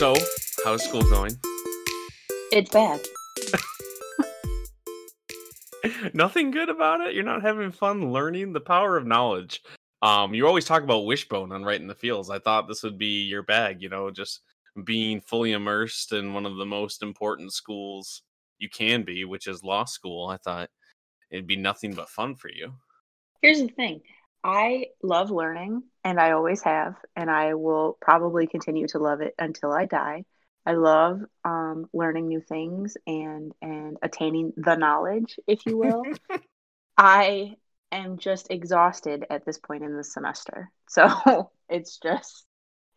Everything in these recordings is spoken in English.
So, how's school going? It's bad. Nothing good about it. You're not having fun learning the power of knowledge. Um, you always talk about wishbone on right in the fields. I thought this would be your bag, you know, just being fully immersed in one of the most important schools you can be, which is law school. I thought it'd be nothing but fun for you. Here's the thing I love learning, and I always have, and I will probably continue to love it until I die. I love um, learning new things and and attaining the knowledge, if you will. I am just exhausted at this point in the semester, so it's just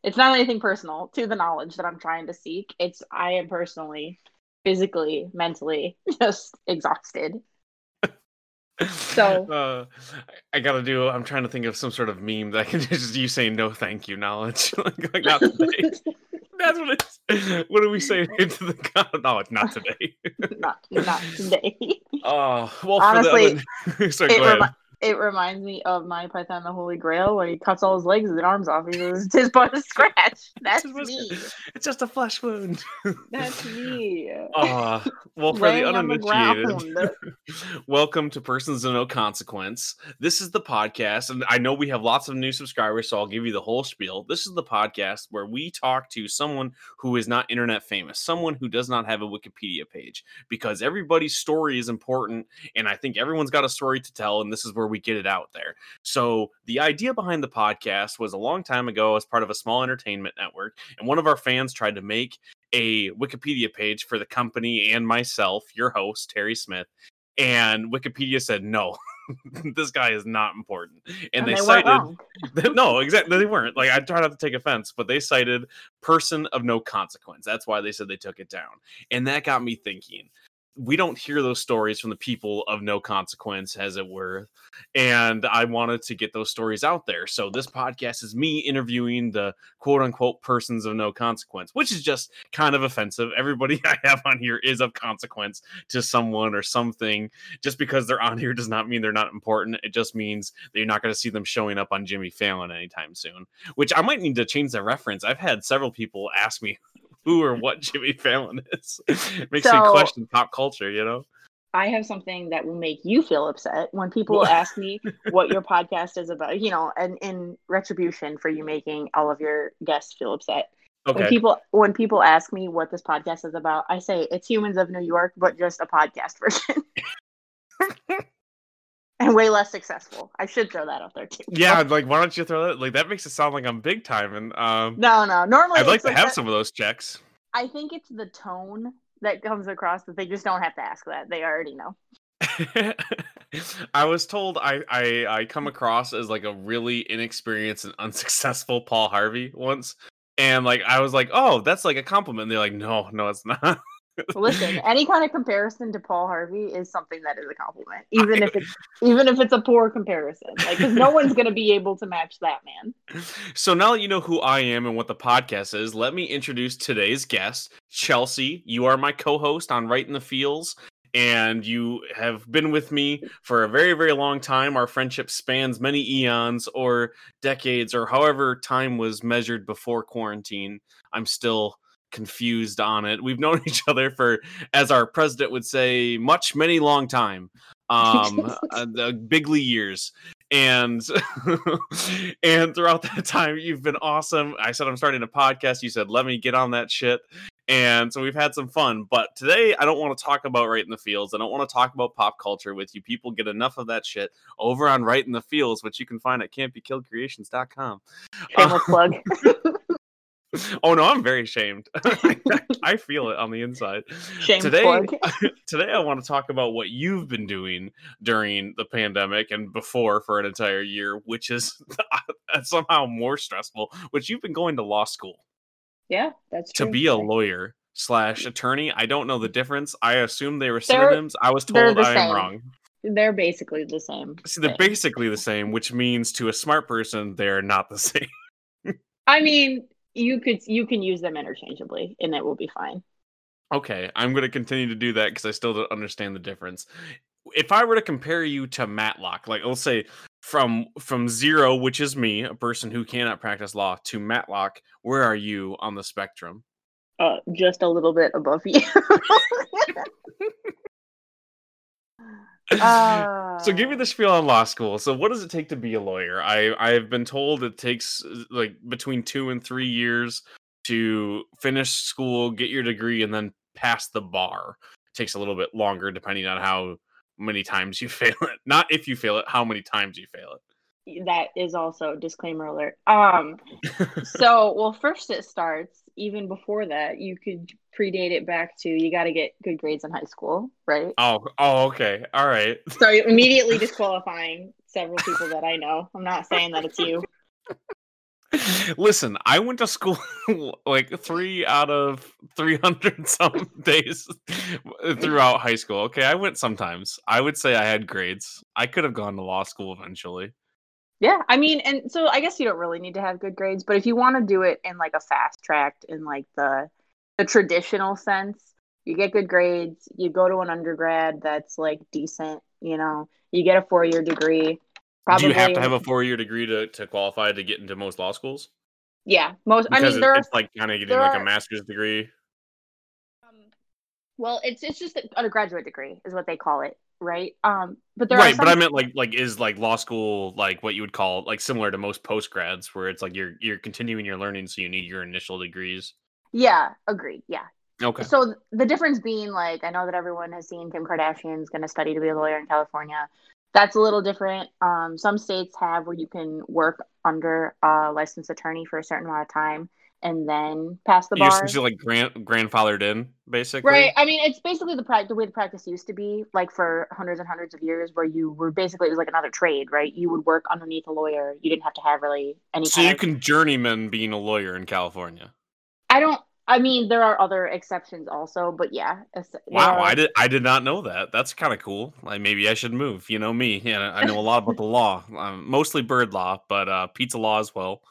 it's not anything personal to the knowledge that I'm trying to seek. It's I am personally, physically, mentally just exhausted. So uh, I gotta do. I'm trying to think of some sort of meme that I can just you saying no, thank you, knowledge. like, like not today. That's what it's. What do we say to the god? No, it's not today. not not today. Oh well, Honestly, for the sorry, it, go ahead. remi- it reminds me of Monty Python the Holy Grail when he cuts all his legs and arms off. He says, "Tis but a scratch." That's It's me. It's just a flesh wound. That's me. Uh, well, for the Laying the uninitiated, welcome to Persons of No Consequence. This is the podcast, and I know we have lots of new subscribers, so I'll give you the whole spiel. This is the podcast where we talk to someone who is not internet famous, someone who does not have a Wikipedia page, because everybody's story is important, and I think everyone's got a story to tell, and this is where we get it out there. So, the idea behind the podcast was a long time ago as part of a small entertainment network, and one of our fans tried to make a Wikipedia page for the company and myself, your host, Terry Smith. And Wikipedia said, no, this guy is not important. And, they, weren't cited, no, exactly. They weren't. Like, I try not to take offense, but they cited person of no consequence. That's why they said they took it down. And that got me thinking. We don't hear those stories from the people of no consequence, as it were. And I wanted to get those stories out there. So this podcast is me interviewing the quote unquote persons of no consequence, which is just kind of offensive. Everybody I have on here is of consequence to someone or something. Just because they're on here does not mean they're not important. It just means that you're not going to see them showing up on Jimmy Fallon anytime soon, which I might need to change the reference. I've had several people ask me who or what Jimmy Fallon is. makes me question pop culture, you know? I have something that will make you feel upset when people What? ask me what your podcast is about. You know, and in retribution for you making all of your guests feel upset. Okay. When people when people ask me what this podcast is about, I say it's Humans of New York, but just a podcast version. and way less successful. I should throw that out there too. Yeah, like why don't you throw that? Like that makes it sound like I'm big time, and um, No, no. Normally, I'd like to have that- some of those checks. I think it's the tone that comes across that they just don't have to ask that. They already know. I was told I, I I come across as like a really inexperienced and unsuccessful Paul Harvey once, and like I was like, oh, that's like a compliment. And they're like, no, no, it's not. Listen, any kind of comparison to Paul Harvey is something that is a compliment, even if it's even if it's a poor comparison. Like, because no one's gonna be able to match that man. So now that you know who I am and what the podcast is, let me introduce today's guest, Chelsea. You are my co-host on Right in the Fields, and you have been with me for a very, very long time. Our friendship spans many eons or decades, or however time was measured before quarantine. I'm still confused on it. We've known each other for, as our president would say, much, many long time. Um, uh, the bigly years. And and throughout that time you've been awesome. I said i'm starting a podcast. You said let me get on that shit. And so we've had some fun. But today i don't want to talk about right in the fields. I don't want to talk about pop culture with you. People get enough of that shit over on right in the fields which you can find at can'tbekilledcreations.com Shameless plug. oh no i'm very ashamed i feel it on the inside Shameless today today i want to talk about what you've been doing during the pandemic and before for an entire year which is somehow more stressful which you've been going to law school Yeah, that's true. to be a lawyer slash attorney i don't know the difference i assume they were They're- synonyms i was told the i am same. wrong They're basically the same. see they're thing. basically the same which means to a smart person they're not the same I mean, you could you can use them interchangeably, and it will be fine. Okay, I'm going to continue to do that because I still don't understand the difference. If I were to compare you to Matlock, like let's say from from zero, which is me, a person who cannot practice law, to Matlock, where are you on the spectrum? Uh, just a little bit above you. uh, So give me the spiel on law school. So what does it take to be a lawyer? I I've been told it takes uh, like between 2 and 3 years to finish school, get your degree and then pass the bar. It takes a little bit longer depending on how many times you fail it. Not if you fail it, how many times you fail it that is also disclaimer alert. Um, so well, first it starts. Even before that, you could predate it back to you got to get good grades in high school, right? oh, oh okay. All right. So immediately disqualifying several people that I know. I'm not saying that it's you. Listen, I went to school like three out of 300 some days throughout high school. Okay, I went sometimes. I would say I had grades. I could have gone to law school eventually. Yeah, I mean, and so I guess you don't really need to have good grades, but if you want to do it in like a fast tracked in like the the traditional sense, you get good grades, you go to an undergrad that's like decent, you know, you get a four year degree. Do you have to have a four year degree to, to qualify to get into most law schools? Yeah, most. Because I mean, there are it's like kind of getting like are- a master's degree. Um, well, it's it's just a, a graduate degree is what they call it, right? Um, but there are right, but I meant like like is like law school like what you would call like similar to most post grads where it's like you're you're continuing your learning so you need your initial degrees. yeah, agreed, yeah. Okay. So the difference being like I know that everyone has seen Kim Kardashian's going to study to be a lawyer in California. That's a little different. Um, some states have where you can work under a licensed attorney for a certain amount of time and then pass the You're bar. essentially like grand grandfathered in, basically. Right. I mean, it's basically the prac- the way the practice used to be, like for hundreds and hundreds of years, where you were basically it was like another trade, right? You would work underneath a lawyer. You didn't have to have really any. So you of- can journeyman being a lawyer in California. I don't. I mean, there are other exceptions also, but yeah. Wow, are- I did I did not know that. That's kind of cool. Like maybe I should move. You know me. Yeah, I know a lot about the law. Um, mostly bird law, but uh, pizza law as well.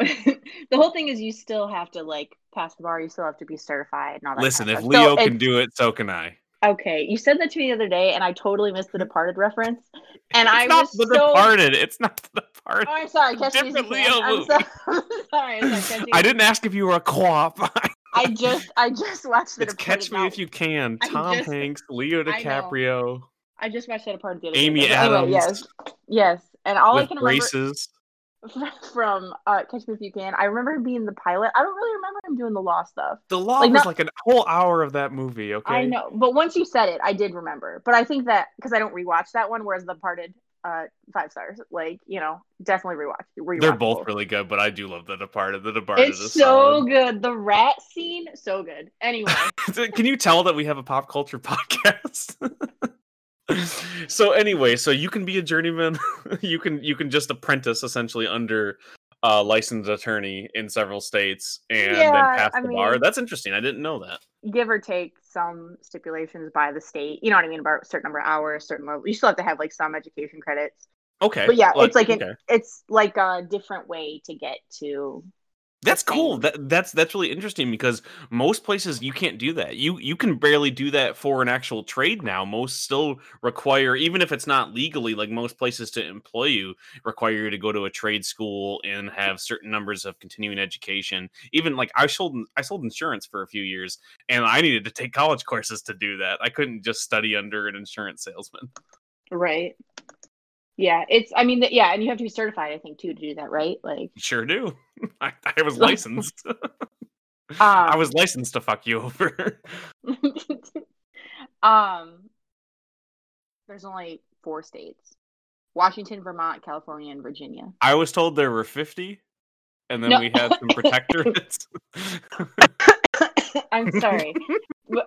the whole thing is you still have to like pass the bar. You still have to be certified and all that. Listen, kind if of. Leo So can do it, so can I. okay, you said that to me the other day, and I totally missed the Departed reference, and It's I not was the so. Departed. It's not the Departed. Oh, I'm sorry. Catch me if you Different can. Leo I'm, so, I'm sorry. I'm sorry. I didn't ask if you were a co-op. I just I just watched the it's Departed Catch Me now. If You Can. Tom just- Hanks, Leo DiCaprio, I just watched that Departed the other Amy day. But anyway, Adams yes, yes, and all I with can remember braces. from uh, Catch Me If You Can, I remember him being the pilot. I don't really remember him doing the law stuff. The law Like, was not- like a whole hour of that movie. Okay, I know, but once you said it, I did remember. But I think that because I don't rewatch that one, whereas The Departed, uh, five stars. Like you know, definitely rewatch. rewatch They're both really good, but I do love The Departed. The Departed It's is so solid. good. The rat scene, so good. Anyway, Can you tell that we have a pop culture podcast? So anyway, so you can be a journeyman. you can you can just apprentice essentially under a licensed attorney in several states and Yeah, then pass I the bar. That's interesting. I didn't know that. give or take some stipulations by the state. You know what I mean about a certain number of hours, certain level. You still have to have like some education credits. Okay. But yeah, it's like an, it's like a different way to get to. That's cool. That that's that's really interesting because most places you can't do that. You you can barely do that for an actual trade now. Most still require, even if it's not legally, like most places to employ you, require you to go to a trade school and have certain numbers of continuing education. Even like I sold I sold insurance for a few years, and I needed to take college courses to do that. I couldn't just study under an insurance salesman. Right. Yeah, it's. I mean, yeah, and you have to be certified, I think, too, to do that, right? Like, Sure do. I, I was licensed. um, I was licensed to fuck you over. um, there's only four states: Washington, Vermont, California, and Virginia. I was told there were 50, and then No. we had some protectorates. I'm sorry.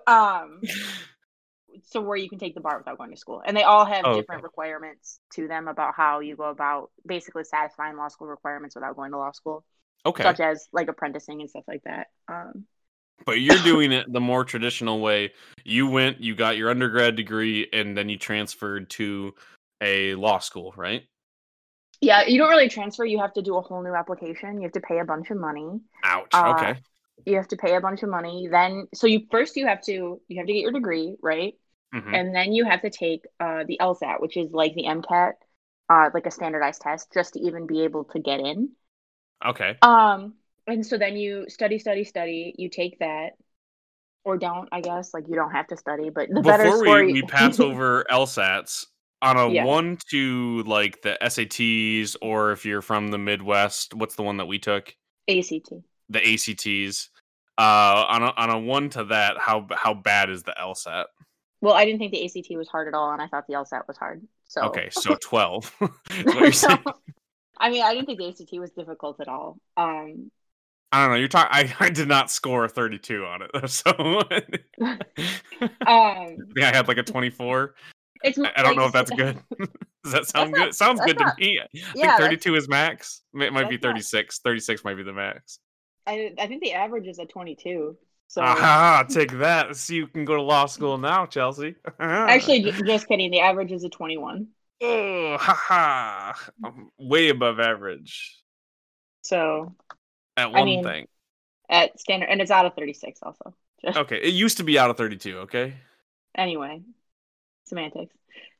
Um, so where you can take the bar without going to school, and they all have Oh, different requirements to them about how you go about basically satisfying law school requirements without going to law school, okay, such as like apprenticing and stuff like that. Um, but you're doing it the more traditional way. You went, you got your undergrad degree, and then you transferred to a law school, right? yeah, you don't really transfer. You have to do a whole new application. You have to pay a bunch of money. Ouch. Uh, okay. You have to pay a bunch of money. Then, so you first you have to you have to get your degree, right? Mhm. and then you have to take uh, the LSAT, which is like the MCAT, uh, like a standardized test, just to even be able to get in. Okay. Um, and so then you study, study, study. You take that, or don't. I guess like you don't have to study, but the better Before score we, we pass over LSATs on a Yeah. one to like the SATs, or if you're from the Midwest, what's the one that we took? ACT. The ACTs. Uh, on a, on a one to that, how how bad is the LSAT? Well, I didn't think the ACT was hard at all, and I thought the LSAT was hard. So Okay, so twelve. is what you're saying. I mean, I didn't think the ACT was difficult at all. Um, I don't know. You're talking. I, I did not score a 32 on it, so I um, think I had like a 24. it's. I, I don't know if that's good. Does that sound good? It sounds good to not- me. I Yeah, think 32 is max. It might be that's not- 36. 36 might be the max. I, I think the average is a 22. So Aha! Take that. See, you can go to law school now, Chelsea. actually, just kidding. The average is a 21. oh, haha! I'm way above average So at I one mean- thing. at standard, and it's out of 36 also. Okay, it used to be out of 32. Okay, Anyway, semantics.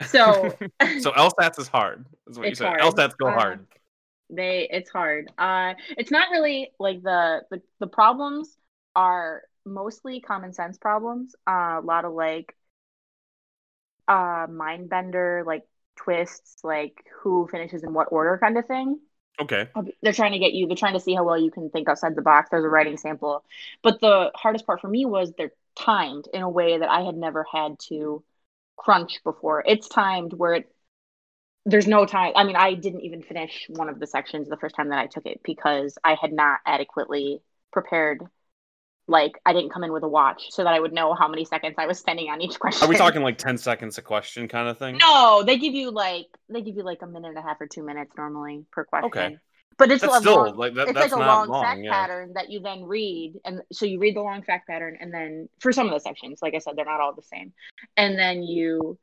So so LSATs is hard. Is what you said. hard. LSATs go Uh, hard. they it's hard uh it's not really like the the, the problems are mostly common sense problems uh, a lot of like uh mind bender like twists like who finishes in what order kind of thing. Okay. they're trying to get you they're trying to see how well you can think outside the box. There's a writing sample. But the hardest part for me was they're timed in a way that i had never had to crunch before. It's timed where it there's no time. I mean i didn't even finish one of the sections the first time that i took it because i had not adequately prepared like i didn't come in with a watch so that i would know how many seconds i was spending on each question Are we talking like 10 seconds a question kind of thing? no, they give you like they give you like a minute and a half or two minutes normally per question. Okay. But it's That's a still long, like that, it's that's like a long, long. fact yeah. pattern that you then read, and so you read the long fact pattern, and then for some of the sections, like I said, they're not all the same, and then you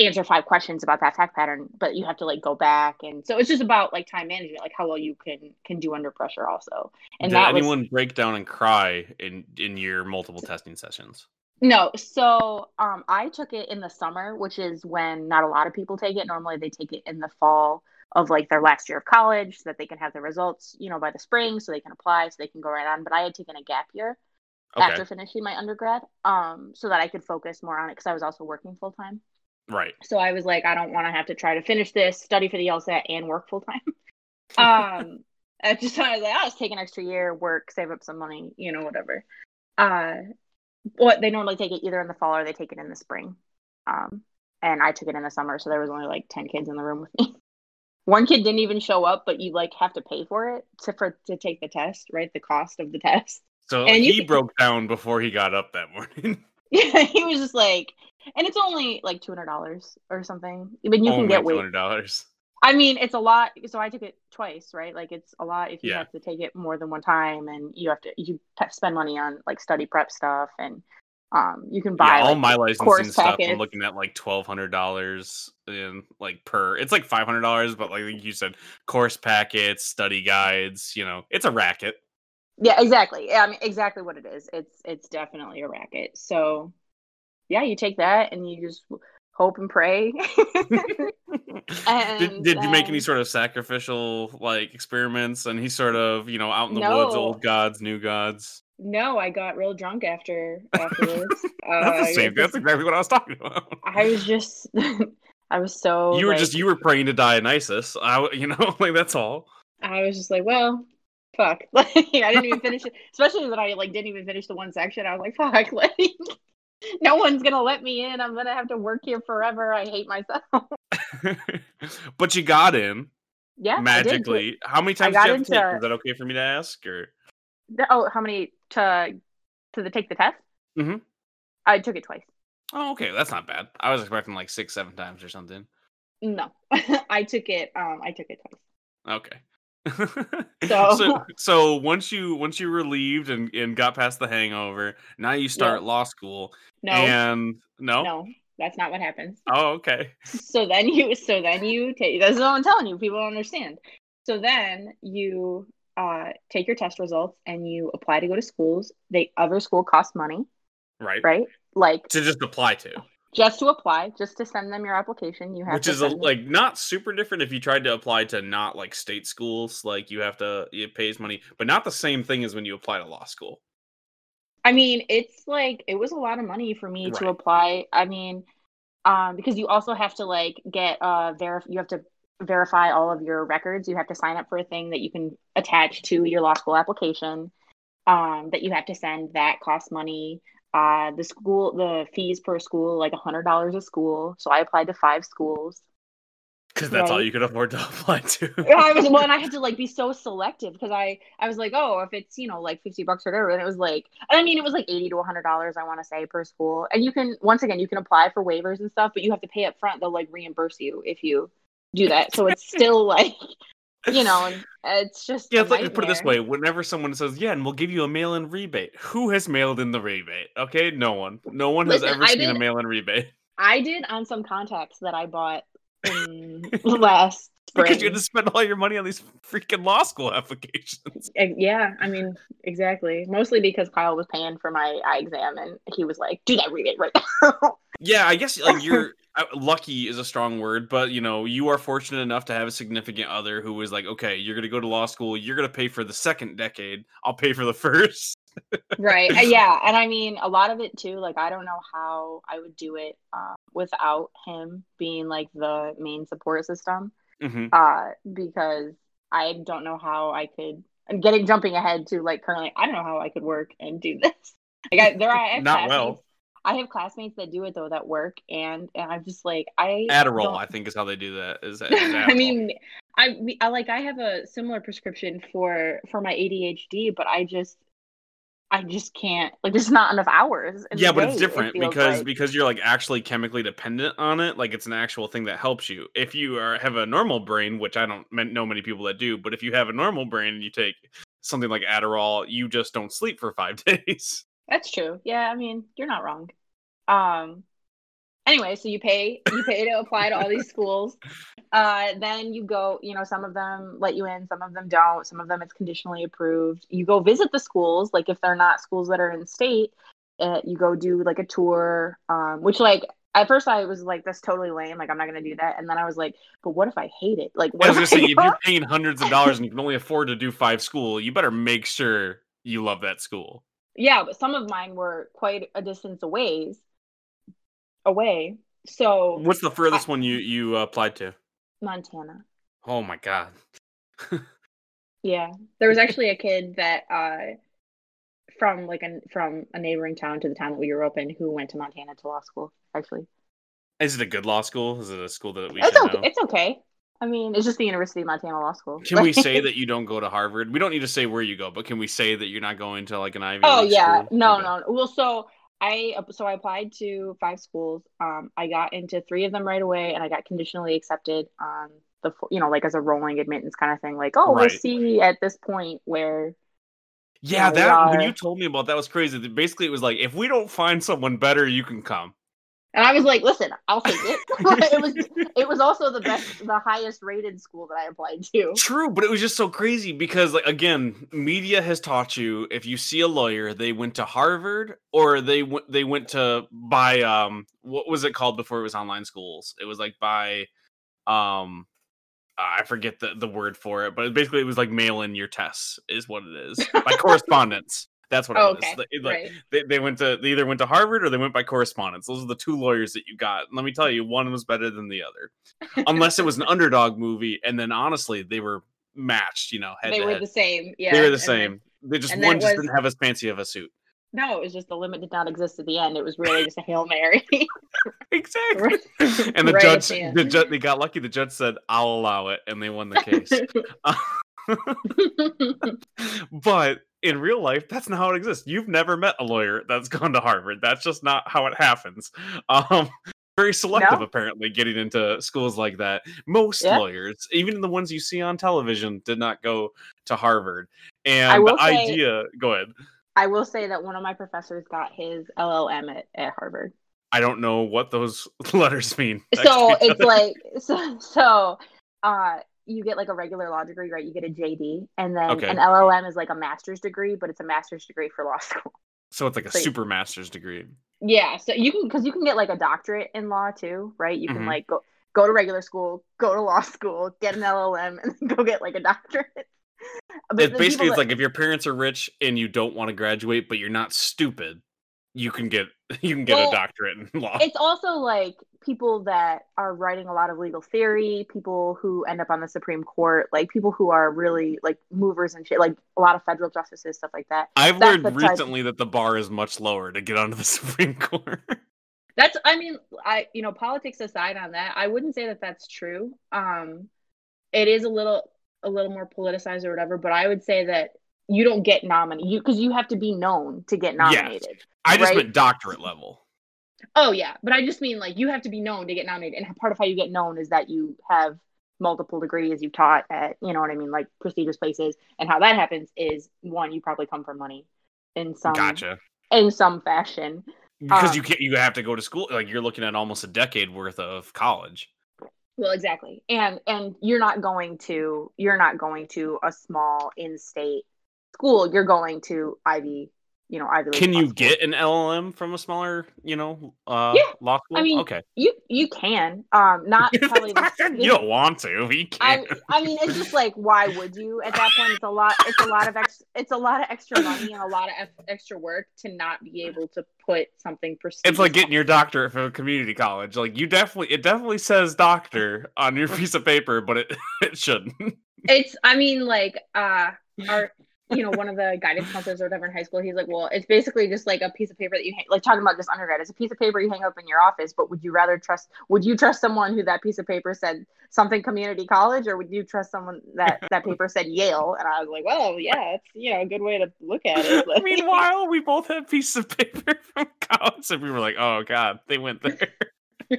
answer five questions about that fact pattern, but you have to like go back, and so it's just about like time management, like how well you can can do under pressure, also. And Did that was anyone break down and cry in in your multiple testing sessions? No, so um, I took it in the summer, which is when not a lot of people take it. Normally, they take it in the fall of like their last year of college, so that they can have the results, you know, by the spring, so they can apply, so they can go right on. But I had taken a gap year Okay. after finishing my undergrad, um, so that I could focus more on it because I was also working full time. Right. So I was like, I don't want to have to try to finish this, study for the LSAT, and work full time. um, I just I was like, I'll just take an extra year, work, save up some money, you know, whatever. Uh, what they normally take it either in the fall or they take it in the spring. Um, and I took it in the summer, so there was only like ten kids in the room with me. One kid didn't even show up, but you like have to pay for it to for to take the test, right? The cost of the test. So And he can- broke down before he got up that morning. Yeah, he was just like, and it's only like two hundred dollars or something. But you can get two hundred dollars. I mean, it's a lot. So I took it twice, right? Like it's a lot if you Yeah. have to take it more than one time, and you have to you spend money on like study prep stuff, and um, you can buy Yeah, all like, my licensing stuff. I'm looking at like twelve hundred dollars in like per. It's like five hundred dollars, but like you said, course packets, study guides. You know, it's a racket. Yeah, exactly. Yeah, I mean, exactly what it is. It's it's definitely a racket. So yeah, you take that and you just hope and pray. did, did you make any sort of sacrificial like experiments? And he's sort of you know out in the woods, old gods, new gods. no, I got real drunk after afterwards. uh, That's same. That's exactly what I was talking about. I was just. I was so. you were like, just you were praying to Dionysus. I, you know like that's all. I was just like, well, fuck. Like I didn't even finish it. Especially that I like didn't even finish the one section. I was like, fuck, like no one's gonna let me in. I'm gonna have to work here forever. I hate myself. but you got in yeah. Magically. How many times did you have to take? Is that okay for me to ask? Or Oh, how many to to the take the test? Mm-hmm. I took it twice. oh, okay, that's not bad. I was expecting like six, seven times or something. No. I took it um I took it twice. Okay. So- so so once you once you relieved and, and got past the hangover, now you start law school. No. And no? No. That's not what happens. Oh, okay. so then you so then you take that's what i'm telling you people don't understand so then you uh, take your test results and you apply to go to schools they other school costs money Right. right like To just apply to. Just to apply just to send them your application you have Which to is a, like not super different if you tried to apply to not like state schools, like you have to it pays money, but not the same thing as when you apply to law school. I mean, it's like it was a lot of money for me to apply. I mean, um, because you also have to like get uh verif you have to verify all of your records. You have to sign up for a thing that you can attach to your law school application. Um, that you have to send. That costs money. Uh, the school, the fees per school, like a hundred dollars a school. So I applied to five schools. Because that's all you could afford to apply to. I was well, and I had to like be so selective because I I was like, oh, if it's you know like fifty bucks or whatever, and it was like, I mean, it was like eighty to hundred dollars, I want to say per school, and you can once again you can apply for waivers and stuff, but you have to pay up front. They'll like reimburse you if you do that, so it's still like, you know, and it's just Yeah, it's like put it this way: whenever someone says, "Yeah, and we'll give you a mail-in rebate," who has mailed in the rebate? Okay, no one. No one has ever I seen a mail-in rebate I did on some contacts that I bought in last because you had to spend all your money on these freaking law school applications. Yeah, I mean, exactly. Mostly because Kyle was paying for my eye exam, and he was like, "Do that rebate right now." Yeah, I guess like you're lucky is a strong word, but you know you are fortunate enough to have a significant other who is like, okay, you're gonna go to law school, you're gonna pay for the second decade, I'll pay for the first. right uh, yeah and i mean a lot of it too like i don't know how i would do it uh, without him being like the main support system hmm uh because i don't know how i could I'm getting jumping ahead to like currently i don't know how i could work and do this like I, there are Not well. i have classmates that do it though that work and and i'm just like i Adderall, don't- I think, is how they do that. Is, is I mean, I, I like I have a similar prescription for for my ADHD, but I just I just can't like there's not enough hours. in the yeah, but it's day, it different feels because like. because you're like actually chemically dependent on it. Like it's an actual thing that helps you. If you are have a normal brain, which I don't know many people that do, but if you have a normal brain and you take something like Adderall, you just don't sleep for five days. that's true. Yeah, I mean you're not wrong. Um. Anyway, so you pay you pay to apply to all these schools. Uh, then you go. You know, some of them let you in, some of them don't. Some of them it's conditionally approved. You go visit the schools. Like if they're not schools that are in state, uh, you go do like a tour. Um, which like at first I was like, that's totally lame. Like I'm not gonna do that. And then I was like, but what if I hate it? Like what I was gonna if say, if you're paying hundreds of dollars and you can only afford to do five school, you better make sure you love that school. Yeah, but some of mine were quite a distance away. Away. So What's the furthest one you you applied to? Montana. Oh my god. Yeah. There was actually a kid that uh from like a from a neighboring town to the town that we grew up in who went to Montana to law school, actually. Is it a good law school? Is it a school that we It's okay. know? It's okay. I mean, it's just the University of Montana Law School. Can we say that you don't go to Harvard? We don't need to say where you go, but can we say that you're not going to like an Ivy? Oh yeah, school? no, Okay. no. Well, so I so I applied to five schools. Um, I got into three of them right away, and I got conditionally accepted on the you know like as a rolling admittance kind of thing. Like, oh, Right. we'll see at this point where Yeah, we that when you told me about that was crazy. Basically, it was like if we don't find someone better, you can come. And I was like, listen, I'll take it. it was it was also the best the highest rated school that I applied to. True, but it was just so crazy because, like, again, media has taught you if you see a lawyer, they went to Harvard or they went they went to buy um what was it called before it was online schools? It was like by um I forget the the word for it, but basically it was like mail in your tests is what it is by correspondence. That's what it Oh, was. okay. Like- like, right. they, they went to they either went to Harvard or they went by correspondence. Those are the two lawyers that you got. And let me tell you, one was better than the other, unless it was an underdog movie. And then honestly, they were matched. You know, head They were head. the same. Yeah. they were the and then- same. they just one just was- didn't have as fancy of a suit. no, it was just the limit did not exist at the end. It was really just a Hail Mary. Exactly. And the Right judge, the judge, they got lucky. The judge said, "I'll allow it," and they won the case. but in real life, that's not how it exists. You've never met a lawyer that's gone to Harvard. That's just not how it happens. Um, very selective, No. apparently, getting into schools like that. Most Yeah. lawyers, even the ones you see on television, did not go to Harvard. And the say- idea, go ahead. I will say that one of my professors got his LLM at, at Harvard. I don't know what those letters mean. So it's like so so uh you get like a regular law degree, right? You get a JD, and then Okay. an LLM is like a master's degree, but it's a master's degree for law school. so it's like a so- super master's degree. Yeah, so you can because you can get like a doctorate in law too, right? You can Mhm. like go go to regular school, go to law school, get an LLM, and then go get like a doctorate. But It basically it's that- like if your parents are rich and you don't want to graduate, but you're not stupid, you can get you can get Well, a doctorate in law. it's also like people that are writing a lot of legal theory, people who end up on the Supreme Court, like people who are really like movers and shit, like a lot of federal justices, stuff like that. I've that's learned the type- recently that the bar is much lower to get onto the Supreme Court. That's, I mean, I, you know, politics aside on that, I wouldn't say that that's true. Um, it is a little, a little more politicized or whatever, but I would say that you don't get nominated you because you have to be known to get Yes. nominated. I just Right. meant doctorate level. Oh yeah, but I just mean like you have to be known to get nominated, and part of how you get known is that you have multiple degrees you've taught at, you know what I mean, like prestigious places. And how that happens is one, you probably come from money in some Gotcha. in some fashion. Because Um, you can't you have to go to school like you're looking at almost a decade worth of college. Well, exactly, and and you're not going to you're not going to a small in-state school. You're going to Ivy, you know, Ivy. League Can you get an LLM from a smaller, you know, uh Yeah, law school? I mean, okay. you you can um not probably the, you don't want to, you I, can. I mean, it's just like, why would you? At that point, it's a lot. It's a lot of ex, It's a lot of extra money and a lot of ex- extra work to not be able to put something prestigious. It's like getting your doctorate from a community college. Like you definitely, it definitely says doctor on your piece of paper, but it it shouldn't. It's. I mean, like, uh, our, you know, one of the guidance counselors or whatever in high school, he's like, well, it's basically just like a piece of paper that you hang, like talking about just undergrad. It's a piece of paper you hang up in your office. But would you rather trust? Would you trust someone who that piece of paper said something community college, or would you trust someone that that paper said Yale? And I was like, well, yeah, it's you know a good way to look at it. Like- Meanwhile, we both had pieces of paper from college, and we were like, "Oh God, they went there."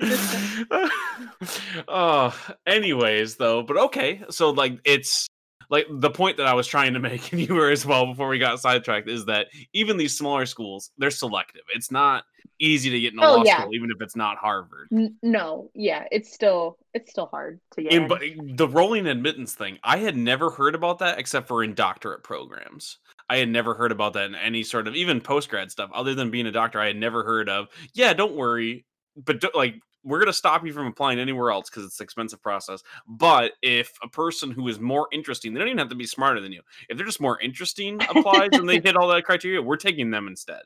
oh, anyways, though, but okay. So, like, it's like the point that I was trying to make, and you were as well before we got sidetracked, is that even these smaller schools, they're selective. It's not easy to get into Oh, law yeah. school, even if it's not Harvard. N- no, yeah, it's still it's still hard to get. And in. but the rolling admittance thing, I had never heard about that except for in doctorate programs. I had never heard about that in any sort of even post grad stuff. Other than being a doctor, I had never heard of. Yeah, don't worry, but do, like we're gonna stop you from applying anywhere else because it's an expensive process. But if a person who is more interesting, they don't even have to be smarter than you. If they're just more interesting applies and they hit all that criteria, we're taking them instead.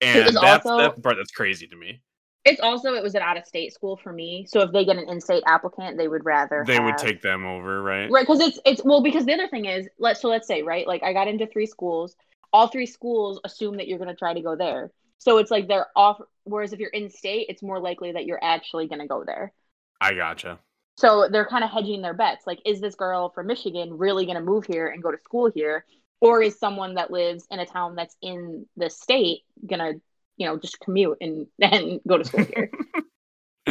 And that's also- that's part that's crazy to me. it's also it was an out of state school for me. So if they get an in state applicant, they would rather They would take them over, right? right because it's it's well because the other thing is let's so let's say right like I got into three schools. All three schools assume that you're going to try to go there. So it's like they're off. Whereas if you're in state, it's more likely that you're actually going to go there. I gotcha. So they're kind of hedging their bets. Like, is this girl from Michigan really going to move here and go to school here? Or is someone that lives in a town that's in the state going to, you know, just commute and, and go to school here?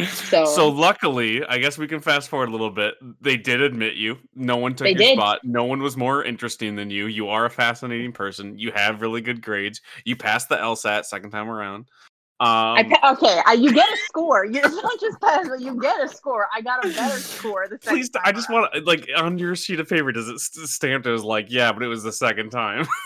So, So- luckily, I guess we can fast forward a little bit. They did admit you. No one took your did. spot. No one was more interesting than you. You are a fascinating person. You have really good grades. You passed the LSAT second time around. I Um, pa- okay, I, you get a score. You not just pass, but you get a score. I got a better score the second please, time I just want to like on your sheet of paper. Does it st- stamped as like yeah, but it was the second time?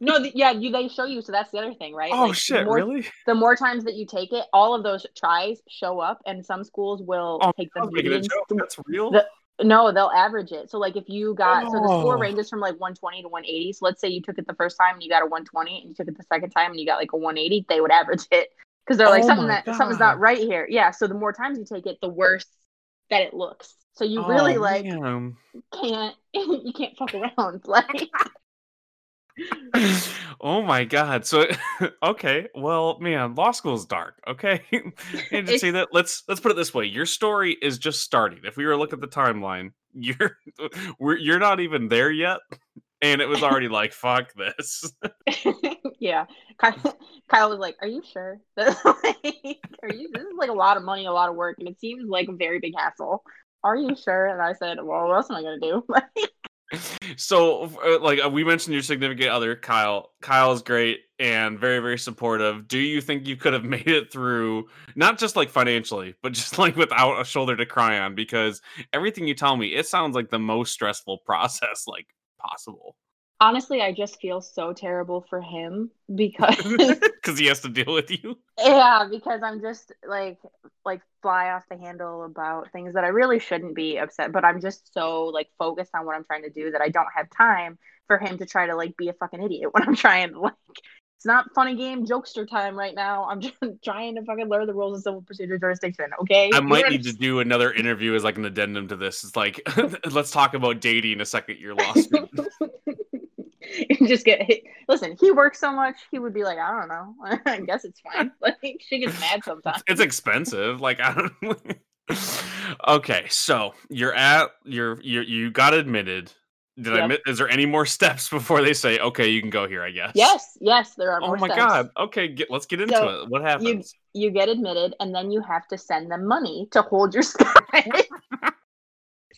No, th- yeah, you they show you. So that's the other thing, right? oh Like, the shit, more- really? The more times that you take it, all of those tries show up, and some schools will Oh, take them. the. That's real. the- No, they'll average it. So like if you got so the score Oh. ranges from like 120 to 180. So let's say you took it the first time and you got a 120 and you took it the second time and you got like a 180, they would average it because they're like Oh something that something's not right here. Yeah, so the more times you take it, the worse that it looks. So you really Oh, like man. can't you can't fuck around like oh my god so okay well man law school is dark okay and to say that let's let's put it this way your story is just starting if we were to look at the timeline you're we're, you're not even there yet and it was already like fuck this yeah. Kyle, Kyle was like, "Are you sure? Like, are you? This is like a lot of money, a lot of work, and it seems like a very big hassle. Are you sure?" And I said, "Well, what else am I gonna do?" So uh, like uh, we mentioned your significant other kyle. Kyle is great and very very supportive. Do you think you could have made it through not just like financially but just like without a shoulder to cry on? Because everything you tell me it sounds like the most stressful process like possible honestly, I just feel so terrible for him because because he has to deal with you. yeah, because I'm just like like fly off the handle about things that I really shouldn't be upset, but I'm just so like focused on what I'm trying to do that I don't have time for him to try to like be a fucking idiot when I'm trying to like it's not funny game jokester time right now. I'm just trying to fucking learn the rules of civil procedure jurisdiction. Okay. I might need to do another interview as like an addendum to this. It's like let's talk about dating a second year law student. just get hit. Listen, he works so much, he would be like, I don't know. I guess it's fine. Like she gets mad sometimes. It's expensive. Like I don't. okay, so you're at you're you you got admitted. Did yep. I miss, is there any more steps before they say okay you can go here? I guess. Yes, yes, there are. Oh my steps. god. Okay, get, let's get into so it. What happens? You, you get admitted, and then you have to send them money to hold your spot.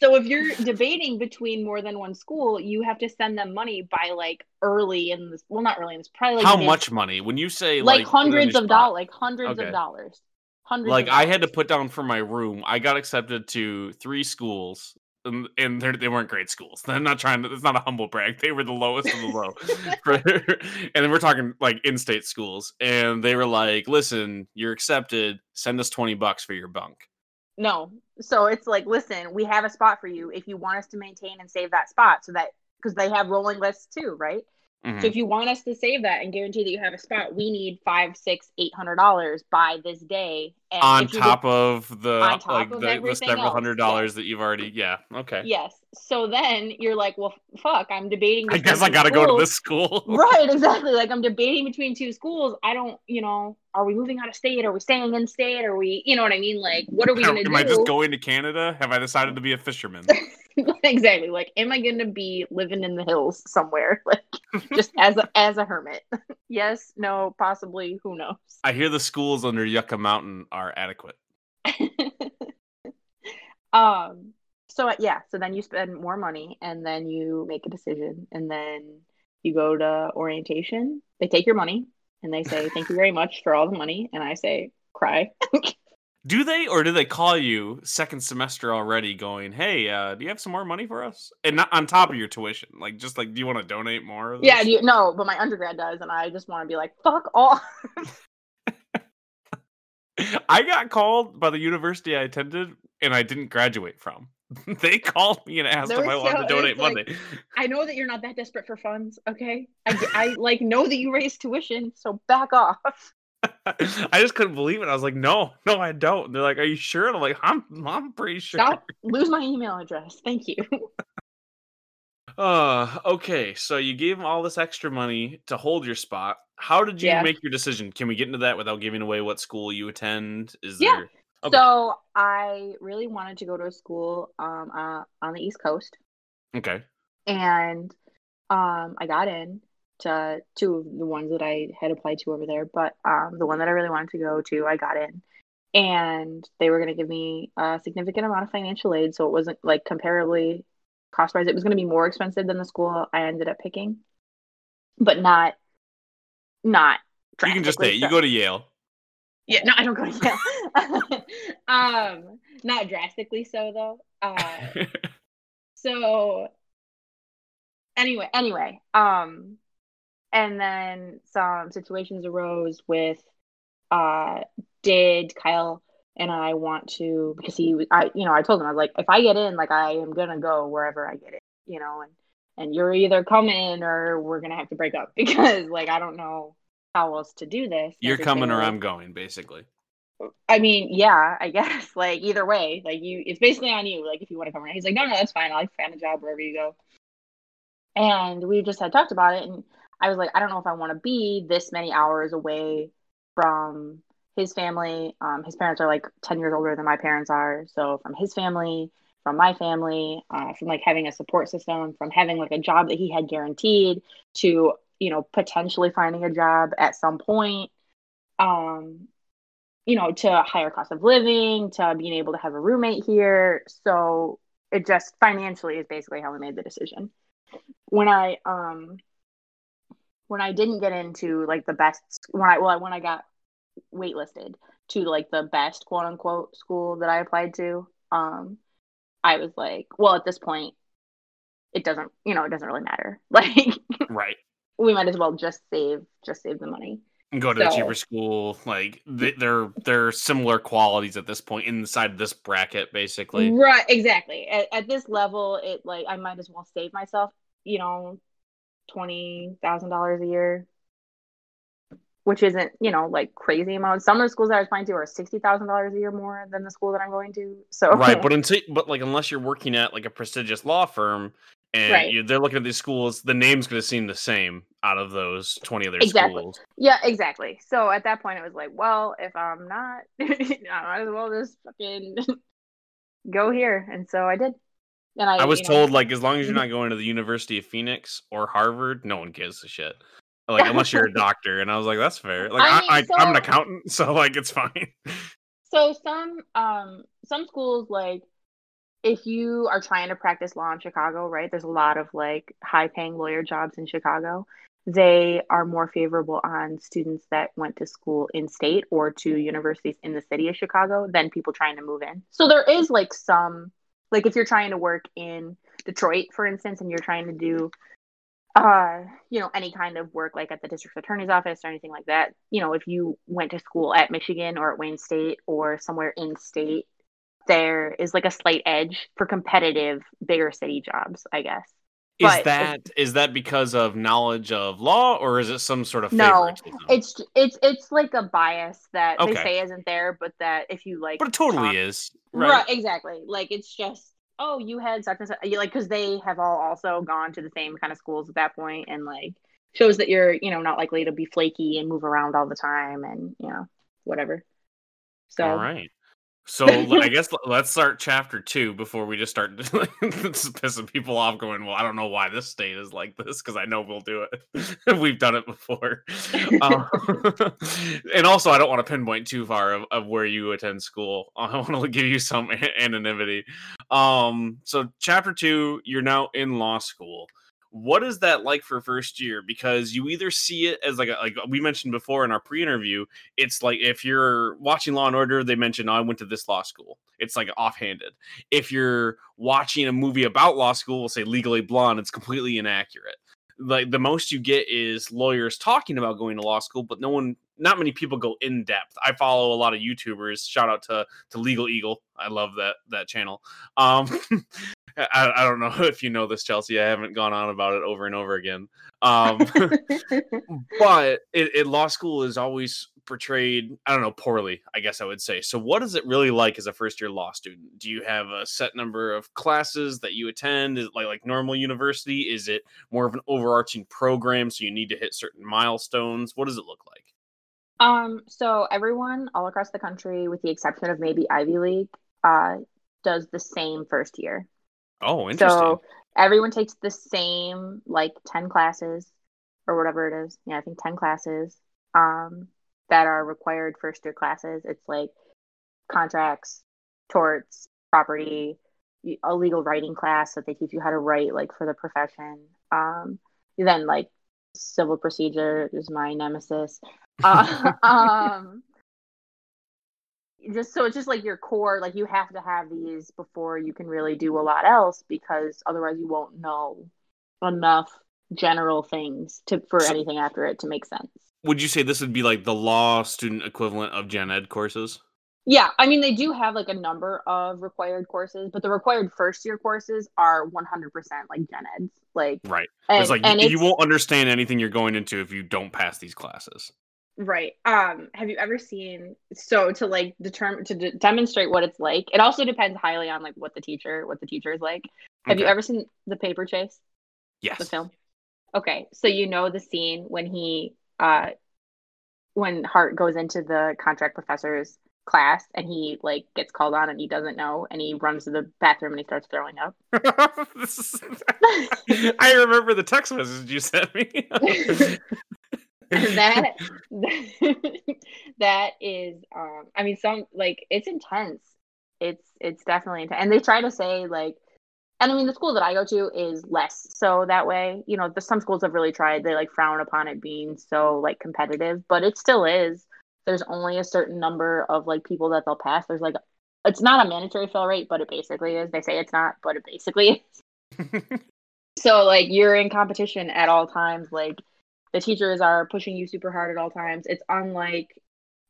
So if you're debating between more than one school, you have to send them money by like early in this. Well, not early in this. Probably like how mid- much money? When you say like, like hundreds of dollars, like hundreds okay. of dollars. Hundreds. Like I had to put down for my room. I got accepted to three schools. And, and they weren't great schools. I'm not trying to. It's not a humble brag. They were the lowest of the low, and then we're talking like in-state schools. And they were like, "Listen, you're accepted. Send us twenty bucks for your bunk." No. So it's like, listen, we have a spot for you if you want us to maintain and save that spot so that because they have rolling lists too, right? Mm-hmm. So if you want us to save that and guarantee that you have a spot, we need five, six, eight hundred dollars by this day. And on top of the top like of the, the, several else. hundred dollars that you've already yeah okay yes. So then you're like, well, fuck, I'm debating. I guess I got to go to this school. right, exactly. Like I'm debating between two schools. I don't, you know, are we moving out of state? Are we staying in state? Are we, you know what I mean? Like, what are we going to do? Am I just going to Canada? Have I decided to be a fisherman? exactly. Like, am I going to be living in the hills somewhere, like just as a, as a hermit? yes, no, possibly. Who knows? I hear the schools under Yucca Mountain are adequate. um. So yeah. So then you spend more money, and then you make a decision, and then you go to orientation. They take your money, and they say, "Thank you very much for all the money," and I say, "Cry." Do they, or do they call you second semester already, going, "Hey, uh, do you have some more money for us?" And not on top of your tuition, like just like, do you want to donate more? Yeah, you, no, but my undergrad does, and I just want to be like, "Fuck off." I got called by the university I attended, and I didn't graduate from. they called me and asked if I wanted to donate money. Like, I know that you're not that desperate for funds. Okay, I, I like know that you raised tuition, so back off. I just couldn't believe it. I was like, no, no, I don't. And they're like, are you sure? And I'm like, I'm, I'm pretty sure. Stop. Lose my email address. Thank you. uh, okay. So you gave them all this extra money to hold your spot. How did you yeah. make your decision? Can we get into that without giving away what school you attend? Is yeah. there? Okay. So I really wanted to go to a school um uh, on the East Coast. Okay. And um I got in to two of the ones that I had applied to over there, but um, the one that I really wanted to go to, I got in, and they were going to give me a significant amount of financial aid, so it wasn't like comparably cost wise, it was going to be more expensive than the school I ended up picking, but not not. You can just say you go to Yale. Yeah, no, I don't go to Yale. um, not drastically so though. Uh, so anyway, anyway, um, and then some situations arose with uh did Kyle and I want to because he I you know I told him I was like if I get in like I am gonna go wherever I get it you know and and you're either coming or we're gonna have to break up because like I don't know how else to do this. You're coming or I'm going basically. I mean, yeah, I guess like either way, like you, it's basically on you. Like if you want to come around, he's like, no, no, that's fine. I'll find a job wherever you go. And we just had talked about it, and I was like, I don't know if I want to be this many hours away from his family. Um, his parents are like 10 years older than my parents are. So from his family, from my family, uh, from like having a support system, from having like a job that he had guaranteed to, you know, potentially finding a job at some point, um, you know, to higher cost of living, to being able to have a roommate here. So it just financially is basically how we made the decision. When I um when I didn't get into like the best when I well when I got waitlisted to like the best quote unquote school that I applied to, um, I was like, well, at this point, it doesn't you know it doesn't really matter. Like right. we might as well just save just save the money. And go to so, a cheaper school like they're they're similar qualities at this point inside this bracket basically. Right exactly. At, at this level it like i might as well save myself you know twenty thousand dollars a year which isn't you know like crazy amount. Some of the schools that I was applying to are sixty thousand dollars a year more than the school that I'm going to. So right, but until but like unless you're working at like a prestigious law firm and right. you, they're looking at these schools, the name's going to seem the same out of those twenty other exactly. schools. Yeah, exactly. So at that point, it was like, well, if I'm not, I might as well just fucking go here, and so I did. And I, I was told know, like as long as you're not going to the University of Phoenix or Harvard, no one gives a shit. Like unless you're a doctor and i was like that's fair. Like I, I, so, i'm an accountant so like it's fine. So some um some schools like if you are trying to practice law in chicago right there's a lot of like high paying lawyer jobs in chicago. They are more favorable on students that went to school in state or to universities in the city of chicago than people trying to move in. So there is like some like if you're trying to work in detroit for instance and you're trying to do uh, you know, any kind of work like at the district attorney's office or anything like that, you know, if you went to school at Michigan or at Wayne State or somewhere in state, there is like a slight edge for competitive bigger city jobs, I guess. Is but that is that because of knowledge of law or is it some sort of no? It's it's it's like a bias that okay. they say isn't there, but that if you like, but it totally talk, is right? right? Exactly. Like it's just oh, you had such and such, like, because they have all also gone to the same kind of schools at that point, and like shows that you're, you know, not likely to be flaky and move around all the time, and you know, whatever. So, all right. So I guess let's start chapter two before we just start pissing people off. Going, well, I don't know why this state is like this because I know we'll do it. We've done it before, um, and also I don't want to pinpoint too far of, of, where you attend school. I want to give you some anonymity. Um, so chapter two, you're now in law school what is that like for first year? Because you either see it as like a, like we mentioned before in our pre-interview it's like if you're watching law and order they mention oh, i went to this law school. It's like offhanded. If you're watching a movie about law school we'll say legally blonde it's completely inaccurate like the most you get is lawyers talking about going to law school but no one not many people go in depth i follow a lot of youtubers shout out to to legal eagle i love that that channel um I, I, don't know if you know this, Chelsea. I haven't gone on about it over and over again. Um, but it, it, law school is always portrayed, I don't know, poorly, I guess I would say. So, what is it really like as a first year law student? Do you have a set number of classes that you attend? Is it like, like normal university? Is it more of an overarching program? So, you need to hit certain milestones? What does it look like? Um, so everyone all across the country, with the exception of maybe Ivy League, uh, does the same first year. Oh, interesting. So everyone takes the same like 10 classes or whatever it is. Yeah, I think 10 classes um, that are required first year classes. It's like contracts, torts, property, a legal writing class that they teach you how to write like for the profession. Um, then like civil procedure is my nemesis. Uh, um, just so it's just like your core like you have to have these before you can really do a lot else because otherwise you won't know enough general things to for so, anything after it to make sense would you say this would be like the law student equivalent of gen ed courses yeah i mean they do have like a number of required courses but the required first year courses are 100% like gen eds like right and, it's like and you, it's, you won't understand anything you're going into if you don't pass these classes Right. Um, have you ever seen so to like determine to de- demonstrate what it's like? It also depends highly on like what the teacher what the teacher is like. Have okay. you ever seen The Paper Chase? Yes. The film. Okay, so you know the scene when he uh when Hart goes into the contract professor's class and he like gets called on and he doesn't know and he runs to the bathroom and he starts throwing up. I remember the text message you sent me. that that is um i mean some like it's intense it's it's definitely intense and they try to say like and i mean the school that i go to is less so that way you know the some schools have really tried they like frown upon it being so like competitive but it still is there's only a certain number of like people that they'll pass there's like it's not a mandatory fill rate but it basically is they say it's not but it basically is So like you're in competition at all times. Like the teachers are pushing you super hard at all times. It's unlike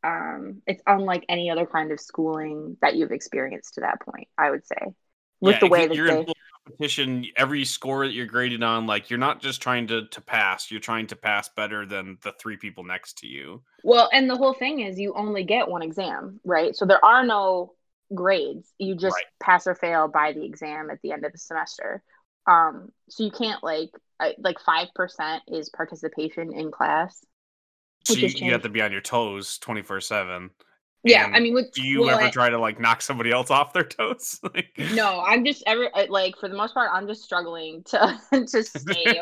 um it's unlike any other kind of schooling that you've experienced to that point, I would say. With Yeah, the way that you're they in competition, every score that you're graded on, like you're not just trying to to pass, you're trying to pass better than the three people next to you. Well, and the whole thing is you only get one exam, right? So there are no grades. You just Right. pass or fail by the exam at the end of the semester. Um, so you can't like like five percent is participation in class. So you, you have to be on your toes 24 7. Yeah, And I mean, with Do you well, ever I- try to like knock somebody else off their toes? Like- no, I'm just ever uh, like for the most part, I'm just struggling to to stay